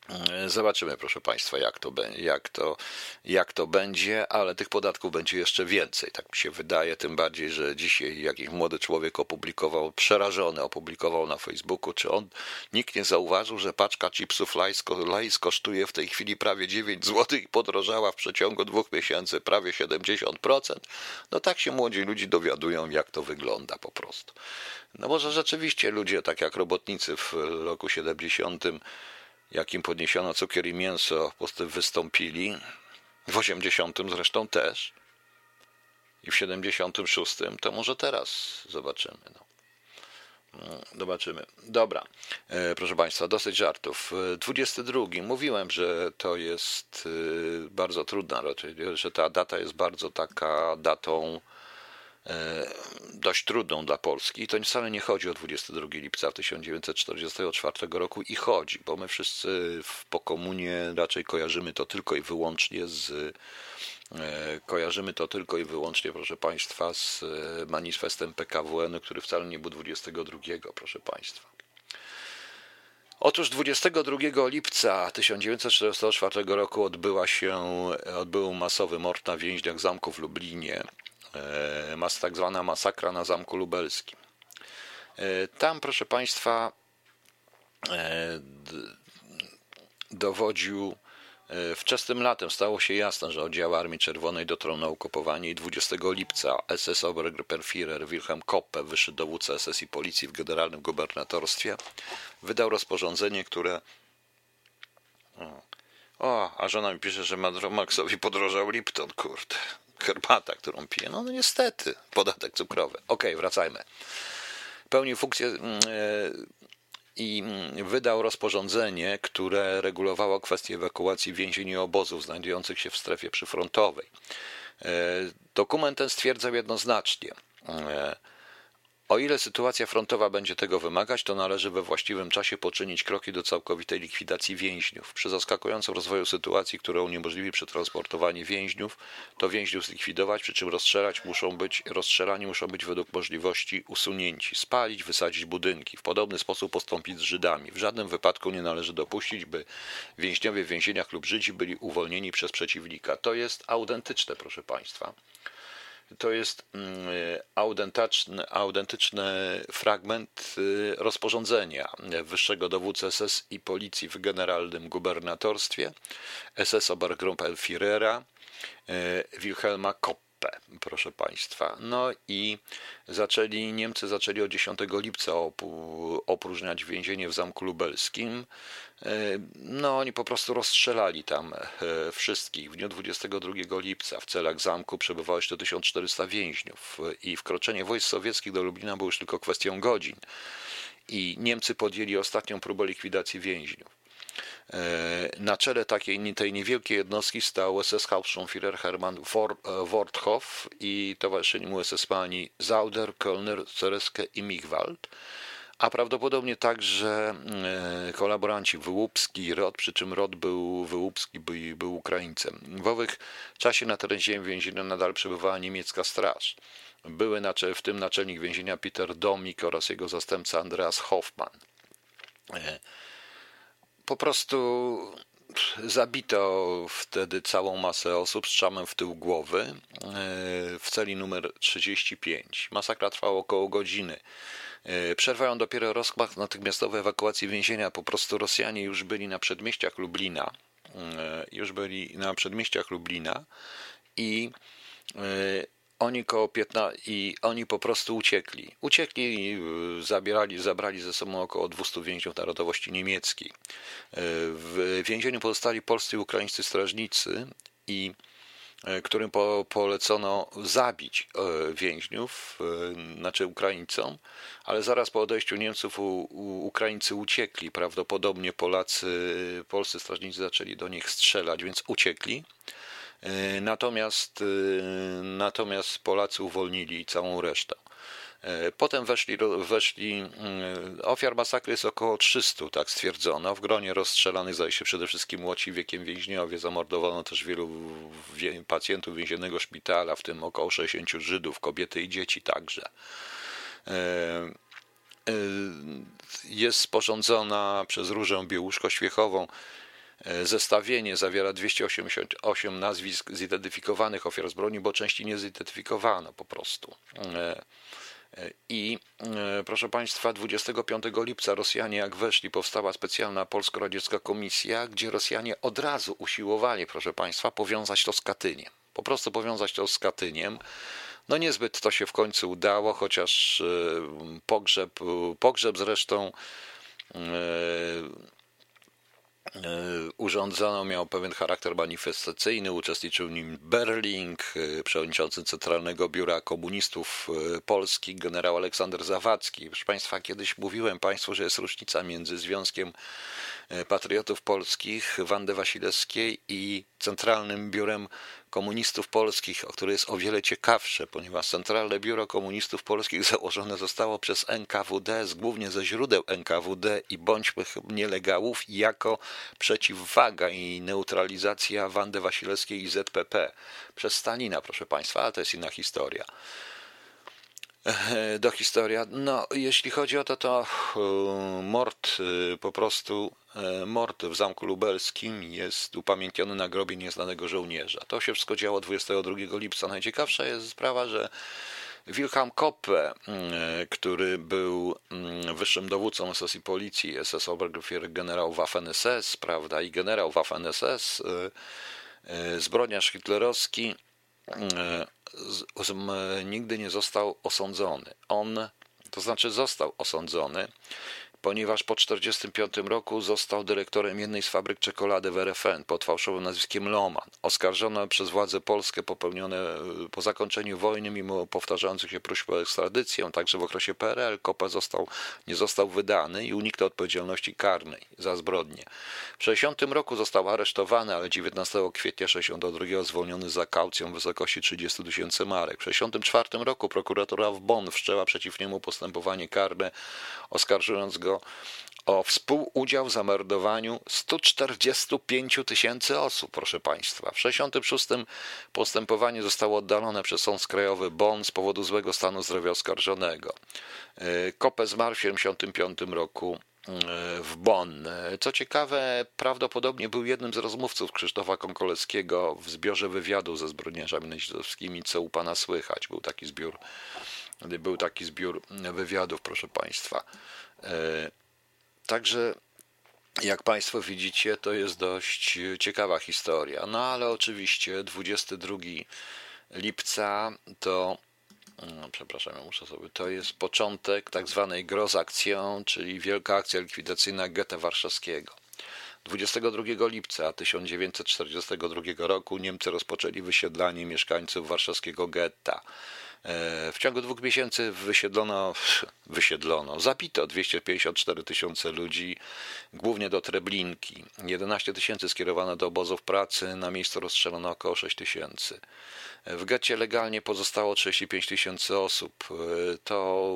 E, zobaczymy, proszę Państwa, jak to, jak, to, jak to będzie, ale tych podatków będzie jeszcze więcej, tak mi się wydaje. Tym bardziej, że dzisiaj jakiś młody człowiek opublikował, przerażony, opublikował na Facebooku, czy on, nikt nie zauważył, że paczka chipsów Lays kosztuje w tej chwili prawie 9 zł i podrożała w przeciągu dwóch miesięcy prawie 70%. No tak się młodzi ludzie dowiadują, jak to wygląda po prostu. No może rzeczywiście ludzie, tak jak robotnicy w roku 70 jakim podniesiono cukier i mięso, po prostu wystąpili, w 80 zresztą też i w 76, to może teraz zobaczymy. No. Zobaczymy. Dobra, e, proszę Państwa, dosyć żartów. 22. Mówiłem, że to jest e, bardzo trudna, że ta data jest bardzo taka datą dość trudną dla Polski. I to wcale nie chodzi o 22 lipca 1944 roku i chodzi, bo my wszyscy w pokomunie raczej kojarzymy to tylko i wyłącznie z E, kojarzymy to tylko i wyłącznie, proszę Państwa, z e, manifestem PKWN, który wcale nie był 22, proszę Państwa. Otóż 22 lipca 1944 roku odbyła się, odbył masowy mord na więźniach zamku w Lublinie, e, mas, tak zwana masakra na Zamku Lubelskim. Tam, proszę Państwa, dowodził E, wczesnym latem stało się jasne, że oddziały Armii Czerwonej dotrą na okupowanie i 20 lipca SS Obergruppenführer Wilhelm Koppe, wyższy dowódca SS i policji w generalnym gubernatorstwie, wydał rozporządzenie, które... O, a żona mi pisze, że Maxowi podrożał Lipton, kurde. Herbata, którą pije. No, no niestety, podatek cukrowy. Okej, okay, wracajmy. Pełnił funkcję mm, e, i mm, wydał rozporządzenie, które regulowało kwestię ewakuacji więzień i obozów znajdujących się w strefie przyfrontowej. E, dokument ten stwierdzał jednoznacznie, e, o ile sytuacja frontowa będzie tego wymagać, to należy we właściwym czasie poczynić kroki do całkowitej likwidacji więźniów. Przy zaskakującym rozwoju sytuacji, która uniemożliwi przetransportowanie więźniów, to więźniów zlikwidować, przy czym rozstrzelać muszą być, rozstrzelani muszą być według możliwości usunięci, spalić, wysadzić budynki. W podobny sposób postąpić z Żydami. W żadnym wypadku nie należy dopuścić, by więźniowie w więzieniach lub Żydzi byli uwolnieni przez przeciwnika. To jest autentyczne, proszę Państwa to jest mm, autentyczny, autentyczny fragment y, rozporządzenia wyższego dowódcy SS i policji w generalnym gubernatorstwie SS Obergruppenführera y, Wilhelma Kopp proszę Państwa. No i zaczęli, Niemcy zaczęli od 10 lipca opróżniać więzienie w Zamku Lubelskim. E, no, oni po prostu rozstrzelali tam e, wszystkich. W dniu 22 lipca w celach zamku przebywało jeszcze 1400 więźniów i wkroczenie wojsk sowieckich do Lublina było już tylko kwestią godzin. I Niemcy podjęli ostatnią próbę likwidacji więźniów. E, na czele takiej, tej niewielkiej jednostki stał SS Hauptsturmführer Hermann e, Worthoff i towarzyszyli mu SS-mani Zauder, Kölner, Cereske i Michwald, a prawdopodobnie także e, kolaboranci Wyłupski i Rod, przy czym Rod był Wyłupski, był, był Ukraińcem. W owych czasie na terenie więzienia nadal przebywała niemiecka straż. Były w tym naczelnik więzienia Peter Domik oraz jego zastępca Andreas Hoffmann po prostu zabito wtedy całą masę osób z czamem w tył głowy e, w celi numer 35. Masakra trwała około godziny. E, przerwają dopiero rozkład natychmiastowej ewakuacji więzienia. Po prostu Rosjanie już byli na przedmieściach Lublina. E, już byli na przedmieściach Lublina i oni koło 15 i oni po prostu uciekli. Uciekli i y, zabierali, zabrali ze sobą około 200 więźniów narodowości niemieckiej. Y, w więzieniu pozostali polscy i ukraińscy strażnicy i y, którym po, polecono zabić więźniów, znaczy Ukraińcom, ale zaraz po odejściu Niemców u, u, Ukraińcy uciekli. Prawdopodobnie Polacy, polscy strażnicy zaczęli do nich strzelać, więc uciekli. E, natomiast, e, natomiast Polacy uwolnili całą resztę. E, potem weszli, weszli, ofiar masakry jest około 300, tak stwierdzono. W gronie rozstrzelanych zdaje się przede wszystkim młodsi wiekiem więźniowie. Zamordowano też wielu pacjentów więziennego szpitala, w tym około 60 Żydów, kobiety i dzieci także. Jest sporządzona przez Różę Biełuszko-Świechową zestawienie zawiera 288 nazwisk zidentyfikowanych ofiar zbrodni, bo części nie zidentyfikowano po prostu. E, e, I proszę Państwa, 25 lipca Rosjanie, jak weszli, powstała specjalna polsko-radziecka komisja, gdzie Rosjanie od razu usiłowali, proszę Państwa, powiązać to z Katyniem. Po prostu powiązać to z Katyniem. No niezbyt to się w końcu udało, chociaż pogrzeb, pogrzeb zresztą urządzono, miał pewien charakter manifestacyjny, uczestniczył w nim Berling, przewodniczący Centralnego Biura Komunistów Polskich, generał Aleksander Zawadzki. Proszę Państwa, kiedyś mówiłem Państwu, że jest różnica między Związkiem Patriotów Polskich Wandy Wasilewskiej i Centralnym Biurem Komunistów Polskich, które jest o wiele ciekawsze, ponieważ Centralne Biuro Komunistów Polskich założone zostało przez NKWD, głównie ze źródeł NKWD i bądźmy nielegałów, jako przeciwwaga i neutralizacja Wandy Wasilewskiej i ZPP przez Stalina, proszę Państwa, ale to jest inna historia do historia. No, jeśli chodzi o to, to e, mord e, po prostu mord w Zamku Lubelskim jest upamiętniony na grobie nieznanego żołnierza. To się wszystko działo 22 lipca. Najciekawsza jest sprawa, że Wilhelm Koppe, który był wyższym dowódcą SS i policji, SS Obergruppier generał Waffen-SS, prawda, i generał Waffen-SS, zbrodniarz hitlerowski, nigdy nie został osądzony. On, to znaczy został osądzony, ponieważ po 1945 roku został dyrektorem jednej z fabryk czekolady w RFN pod fałszowym nazwiskiem Loman. Oskarżono przez władze polskie popełnione e, po zakończeniu wojny, mimo powtarzających się próśb o ekstradycję, także w okresie PRL Kopa został, nie został wydany i uniknął odpowiedzialności karnej za zbrodnie. W 1960 roku został aresztowany, ale 19 kwietnia 1962 zwolniony za kaucją w wysokości 30 tysięcy marek. W 1964 roku prokuratura w Bonn wszczęła przeciw niemu postępowanie karne, oskarżując go o współudział w zamordowaniu 145 tysięcy osób, proszę Państwa. W 66 postępowanie zostało oddalone przez Sąd Krajowy Bonn z powodu złego stanu zdrowia oskarżonego. E, Kopę zmarł w 75 roku e, w Bonn. Co ciekawe, prawdopodobnie był jednym z rozmówców Krzysztofa Konkoleckiego w zbiorze wywiadu ze zbrodniarzami nazistowskimi, co u pana słychać. Był taki zbiór, był taki zbiór wywiadów, proszę Państwa. E, także jak Państwo widzicie, to jest dość ciekawa historia. No ale oczywiście 22 lipca to, no, przepraszam, ja muszę sobie, to jest początek tak zwanej Grozakcją, czyli wielka akcja likwidacyjna getta warszawskiego. 22 lipca 1942 roku Niemcy rozpoczęli wysiedlanie mieszkańców warszawskiego getta. E, w ciągu dwóch miesięcy wysiedlono, wysiedlono, zapito 254 tysiące ludzi, głównie do Treblinki. 11 tysięcy skierowano do obozów pracy, na miejscu rozstrzelono około 6 tysięcy. W getcie legalnie pozostało 35 tysięcy osób. E, to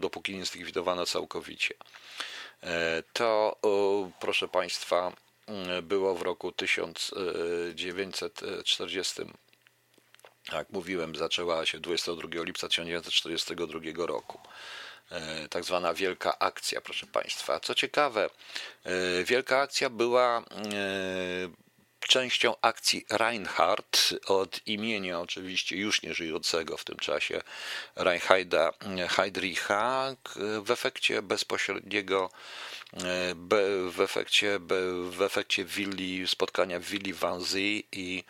dopóki nie zlikwidowano całkowicie. E, to, proszę Państwa, było w roku 1940 jak mówiłem, zaczęła się 22 lipca 1942 roku. E, tak zwana Wielka Akcja, proszę Państwa. Co ciekawe, e, Wielka Akcja była e, częścią akcji Reinhardt od imienia oczywiście już nieżyjącego w tym czasie Reinheida Heydricha w efekcie bezpośredniego w efekcie, w efekcie willi, spotkania w willi Wanzy i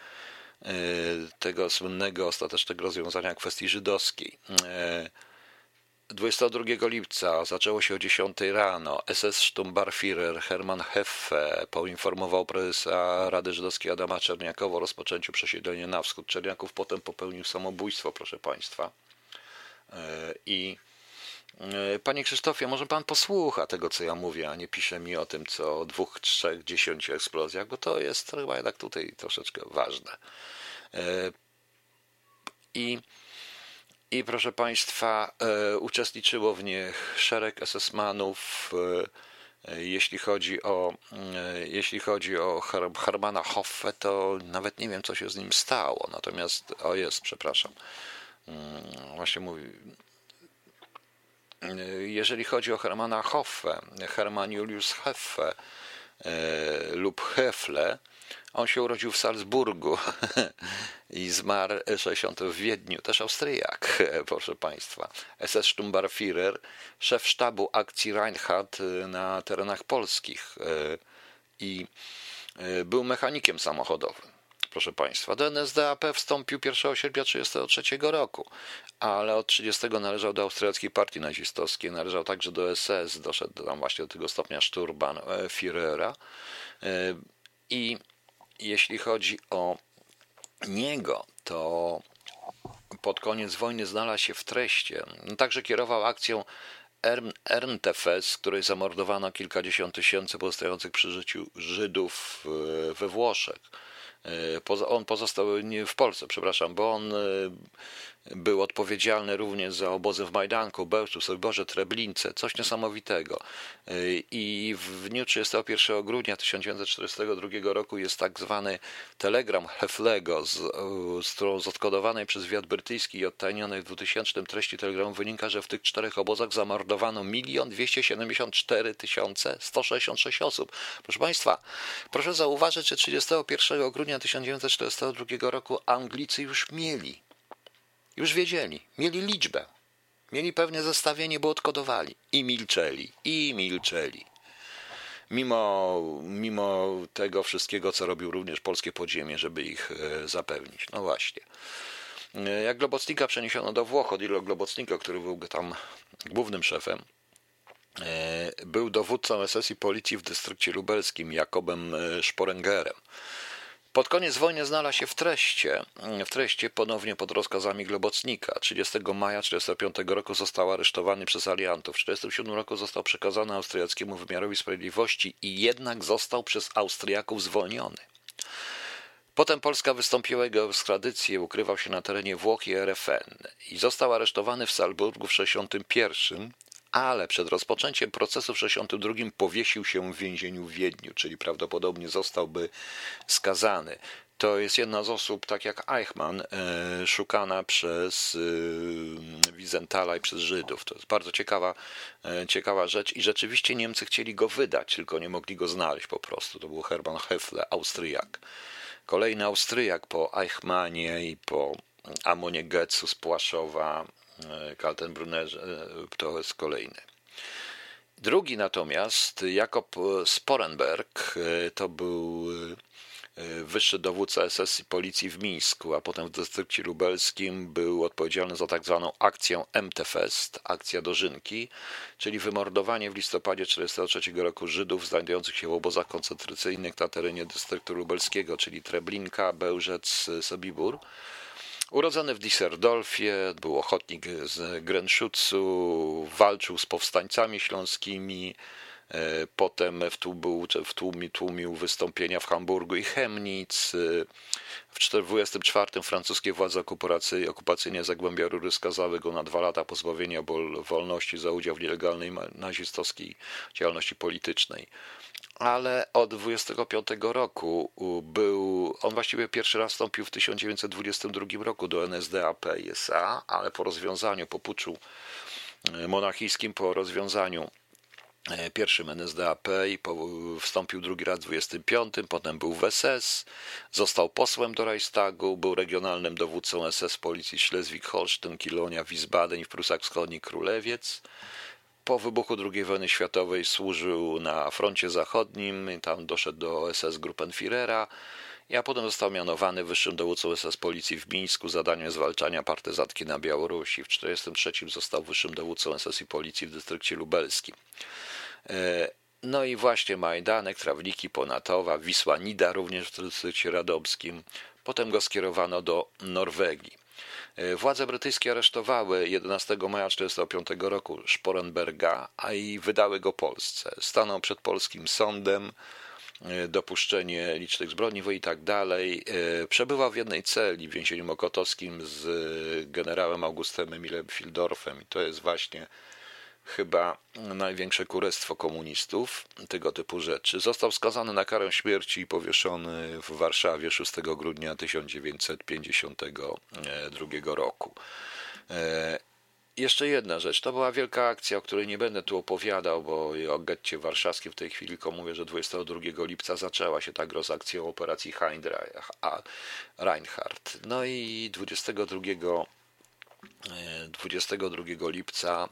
tego słynnego ostatecznego rozwiązania kwestii żydowskiej. 22 e, lipca zaczęło się o 10 rano. SS Sturmbannführer Hermann Heffe poinformował prezesa Rady Żydowskiej Adama Czerniakowa o rozpoczęciu przesiedlenia na wschód. Czerniaków potem popełnił samobójstwo, proszę Państwa. E, I Panie Krzysztofie, może pan posłucha tego, co ja mówię, a nie pisze mi o tym, co o dwóch, trzech, dziesięciu eksplozjach, bo to jest chyba jednak tutaj troszeczkę ważne. E, I, i proszę Państwa, e, uczestniczyło w nich szereg SS-manów. E, jeśli chodzi o, jeśli chodzi o Hermana Hoffe, to nawet nie wiem, co się z nim stało. Natomiast, o jest, przepraszam. Mm, właśnie mówi, jeżeli chodzi o Hermana Hoffe, Hermann Julius Heffe lub Hefle, on się urodził w Salzburgu i zmarł 60 w Wiedniu, też Austriak, proszę Państwa. SS Sturmbannführer, szef sztabu akcji Reinhardt na terenach polskich i był mechanikiem samochodowym. Proszę Państwa, do NSDAP wstąpił 1 sierpnia 1933 roku, ale od 30 należał do austriackiej partii nazistowskiej, należał także do SS, doszedł tam właśnie do tego stopnia Sturban e, Führera I jeśli chodzi o niego, to pod koniec wojny znalazł się w treście. No, także kierował akcją Erntefes, której zamordowano kilkadziesiąt tysięcy pozostających przy życiu Żydów we Włoszech. On pozostał nie w Polsce, przepraszam, bo on był odpowiedzialny również za obozy w Majdanku, Bełczu, Soborze, Treblince, coś niesamowitego. I w dniu 31 grudnia 1942 roku jest tak zwany telegram Heflego, z, z z odkodowanej przez wywiad brytyjski i odtajnionej w 2000 treści telegramu wynika, że w tych czterech obozach zamordowano 1 274 166 osób. Proszę Państwa, proszę zauważyć, że 31 grudnia 1942 roku Anglicy już mieli już wiedzieli, mieli liczbę, mieli pewne zestawienie, bo odkodowali i milczeli, i milczeli. Mimo, mimo tego wszystkiego, co robił również polskie podziemie, żeby ich e, zapewnić. No właśnie. E, jak Globocnika przeniesiono do Włoch, Odilo Globocnika, który był tam głównym szefem, e, był dowódcą SS i policji w dystrykcie lubelskim, Jakobem Sporengerem. Pod koniec wojny znalazł się w treście, w treście ponownie pod rozkazami Globocnika. 30 maja 1945 roku został aresztowany przez aliantów. W 1947 roku został przekazany austriackiemu wymiarowi sprawiedliwości i jednak został przez Austriaków zwolniony. Potem Polska wystąpiła jego ekstradycję, ukrywał się na terenie Włoch i RFN i został aresztowany w Salzburgu w 1961 ale przed rozpoczęciem procesu w 62 powiesił się w więzieniu w Wiedniu, czyli prawdopodobnie zostałby skazany. To jest jedna z osób, tak jak Eichmann, e, szukana przez e, Wizentala i przez Żydów. To jest bardzo ciekawa, e, ciekawa rzecz i rzeczywiście Niemcy chcieli go wydać, tylko nie mogli go znaleźć po prostu. To był Hermann Hefle, Austriak. Kolejny Austriak po Eichmannie i po Amonie Getzu z Płaszowa, E, Kaltenbrunnerze e, to jest kolejny. Drugi natomiast, Jakob Sporenberg, e, to był wyższy dowódca SS i policji w Mińsku, a potem w dystrykcie lubelskim był odpowiedzialny za tak zwaną akcję MTFest, akcja Dożynki, czyli wymordowanie w listopadzie 1943 roku Żydów znajdujących się w obozach koncentracyjnych na terenie dystryktu lubelskiego, czyli Treblinka, Bełżec, Sobibór. Urodzony w Düsseldorfie, był ochotnik z Grenschutzu, walczył z powstańcami śląskimi, e, potem w tłumie, tłumił wystąpienia w Hamburgu i Chemnitz. W 1924 francuskie władze okupacyjne Zagłębia Rury skazały go na dwa lata pozbawienia wolności za udział w nielegalnej nazistowskiej działalności politycznej ale od 25 roku był, on właściwie pierwszy raz wstąpił w 1922 roku do NSDAP i SA, ale po rozwiązaniu, po puczu e, monarchijskim, po rozwiązaniu e, pierwszym NSDAP i wstąpił drugi raz w 25, potem był w SS, został posłem do Reichstagu, był regionalnym dowódcą SS Policji Schleswig-Holstein, Kilonia, Wiesbaden i w Prusach Wschodnich Królewiec po wybuchu II wojny światowej służył na froncie zachodnim, tam doszedł do SS Gruppenführera, a potem został mianowany wyższym dowódcą SS Policji w Mińsku. Zadaniem zwalczania partyzantki na Białorusi. W 1943 został wyższym dowódcą SS i Policji w dystrykcie lubelskim. E, no i właśnie Majdanek, Trawniki, Ponatowa, Wisła Nida również w dystrykcie radomskim. Potem go skierowano do Norwegii. E, władze brytyjskie aresztowały 11 maja 1945 roku Sporenberga, a i wydały go Polsce. Stanął przed polskim sądem, e, dopuszczenie licznych zbrodni i tak dalej. E, przebywał w jednej celi w więzieniu mokotowskim z generałem Augustem Emilem Fildorfem i to jest właśnie chyba największe kurestwo komunistów, tego typu rzeczy. Został skazany na karę śmierci i powieszony w Warszawie 6 grudnia 1952 roku. E, jeszcze jedna rzecz. To była wielka akcja, o której nie będę tu opowiadał, bo o getcie warszawskim w tej chwili tylko mówię, że 22 lipca zaczęła się tak z akcją operacji Reinhardt. No i 22, 22 lipca E,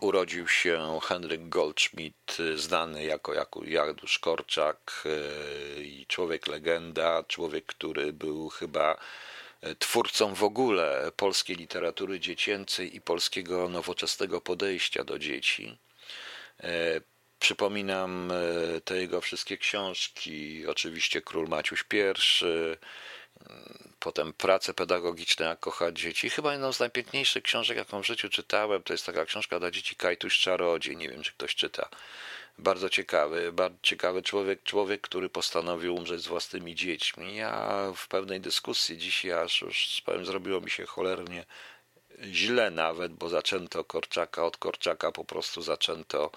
urodził się Henryk Goldschmidt, znany jako, Janusz Korczak e, i człowiek legenda, człowiek, który był chyba e, twórcą w ogóle polskiej literatury dziecięcej i polskiego nowoczesnego podejścia do dzieci. Przypominam e, te jego wszystkie książki, oczywiście Król Maciuś I, potem prace pedagogiczne, jak kochać dzieci. Chyba jedną z najpiękniejszych książek, jaką w życiu czytałem, to jest taka książka dla dzieci Kajtuś Czarodziej. Nie wiem, czy ktoś czyta. Bardzo ciekawy, bardzo ciekawy człowiek, człowiek, który postanowił umrzeć z własnymi dziećmi. Ja w pewnej dyskusji dzisiaj aż już powiem, zrobiło mi się cholernie źle nawet, bo zaczęto Korczaka, od Korczaka po prostu zaczęto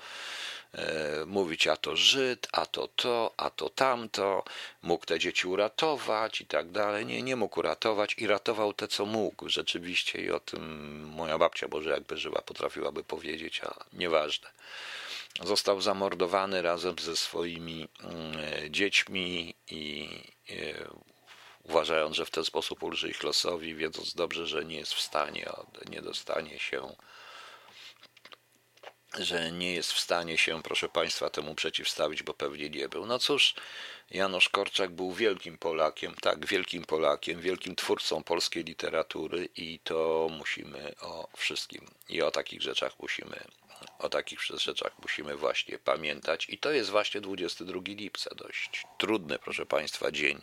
mówić, a to Żyd, a to to, a to tamto, mógł te dzieci uratować i tak dalej. Nie, nie mógł uratować i ratował te, co mógł rzeczywiście i o tym moja babcia, Boże, jakby żyła, potrafiłaby powiedzieć, a nieważne. Został zamordowany razem ze swoimi mm, dziećmi i e, uważając, że w ten sposób ulży ich losowi, wiedząc dobrze, że nie jest w stanie, nie dostanie się, że nie jest w stanie się, proszę Państwa, temu przeciwstawić, bo pewnie nie był. No cóż, Janusz Korczak był wielkim Polakiem, tak, wielkim Polakiem, wielkim twórcą polskiej literatury i to musimy o wszystkim i o takich rzeczach musimy o takich rzeczach musimy właśnie pamiętać. I to jest właśnie 22 lipca, dość trudny, proszę Państwa, dzień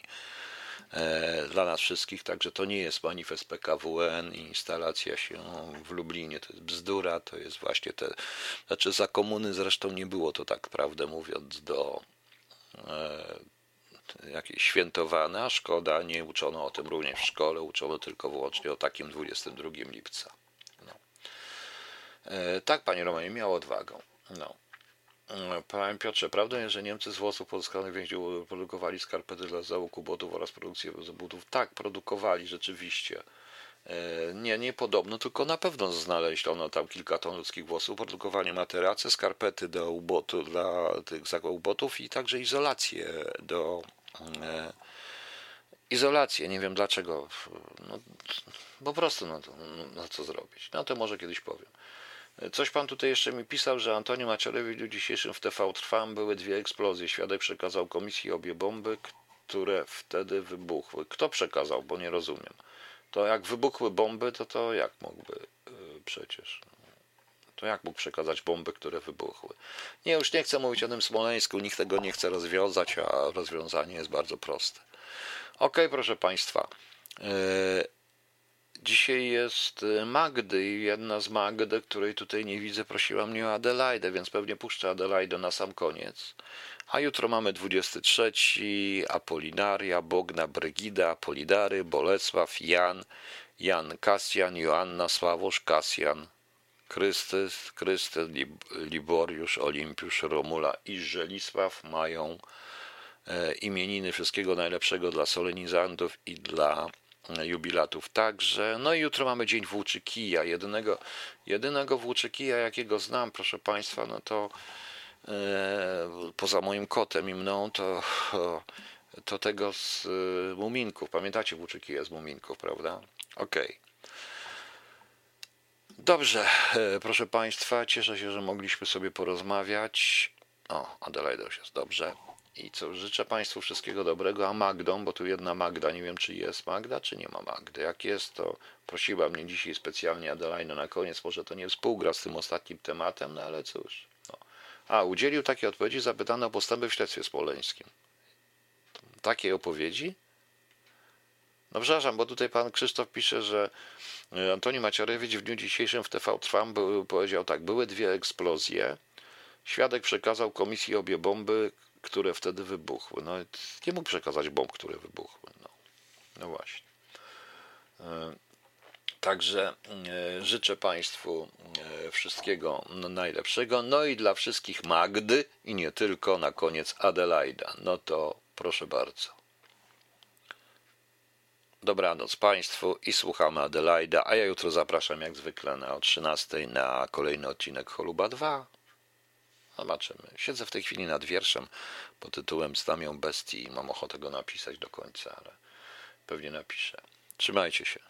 dla nas wszystkich, także to nie jest manifest PKWN i instalacja się w Lublinie, to jest bzdura, to jest właśnie te, znaczy za komuny zresztą nie było to tak prawdę mówiąc do e, jakieś świętowane, a szkoda, nie uczono o tym również w szkole, uczono tylko wyłącznie o takim 22 lipca. E, tak, panie Romanie, miał odwagę. No. E, panie Piotrze, prawdą jest, że Niemcy z włosów pozyskanych więźniów produkowali skarpety dla załogu botów oraz produkcję butów? Tak, produkowali rzeczywiście. E, nie, nie podobno, tylko na pewno znaleziono tam kilka ton ludzkich włosów, produkowali materace, skarpety do ubotu, dla tych ubotów i także izolację do e, izolację. Nie wiem dlaczego. No, po prostu, no, to, no co zrobić. No to może kiedyś powiem. Coś pan tutaj jeszcze mi pisał, że Antoni Macierewicz w dniu dzisiejszym w TV Trwam były dwie eksplozje. Świadek przekazał komisji obie bomby, które wtedy wybuchły. Kto przekazał, bo nie rozumiem. To jak wybuchły bomby, to to jak mógłby yy, przecież? To jak mógł przekazać bomby, które wybuchły? Nie, już nie chcę mówić o tym Smoleńsku, nikt tego nie chce rozwiązać, a rozwiązanie jest bardzo proste. Ok, proszę Państwa. Yy, Dzisiaj jest y, Magdy i jedna z Magdy, której tutaj nie widzę, prosiła mnie o Adelaidę, więc pewnie puszczę Adelaidę na sam koniec. A jutro mamy 23. Apolinaria, Bogna, Brygida, Apolidary, Bolesław, Jan, Jan Kasjan, Joanna, Sławosz, Kasjan, Krystys, Krystys, Liboriusz, Olimpiusz, Romula i Żelisław mają e, imieniny wszystkiego najlepszego dla solenizantów i dla jubilatów także. No i jutro mamy dzień włóczykija. Jedynego, jedynego włóczykija, jakiego znam, proszę Państwa, no to e, poza moim kotem i mną, to, to tego z e, Muminków. Pamiętacie włóczykija z Muminków, prawda? Okej. Okay. Dobrze, e, proszę Państwa, cieszę się, że mogliśmy sobie porozmawiać. O, Adelaide już jest dobrze. I co, życzę Państwu wszystkiego dobrego, a Magdą, bo tu jedna Magda, nie wiem czy jest Magda, czy nie ma Magdy. Jak jest, to prosiła mnie dzisiaj specjalnie Adelaina na koniec, może to nie współgra z tym ostatnim tematem, no ale cóż. No. A, udzielił takiej odpowiedzi, zapytano o postępy w śledztwie smoleńskim. Takiej opowiedzi? No przepraszam, bo tutaj pan Krzysztof pisze, że e, Antoni Maciarewicz w dniu dzisiejszym w TV Trwam powiedział tak, były dwie eksplozje, świadek przekazał komisji obie bomby, które wtedy wybuchły. No, nie mógł przekazać bomb, które wybuchły. No, no właśnie. E, także e, życzę Państwu e, wszystkiego najlepszego. No i dla wszystkich Magdy i nie tylko, na koniec Adelaida. No to proszę bardzo. Dobranoc Państwu i słuchamy Adelaida, a ja jutro zapraszam jak zwykle na 13 na kolejny odcinek Choluba 2. Zobaczymy. Siedzę w tej chwili nad wierszem pod tytułem Znamią bestii i mam ochotę go napisać do końca, ale pewnie napiszę. Trzymajcie się.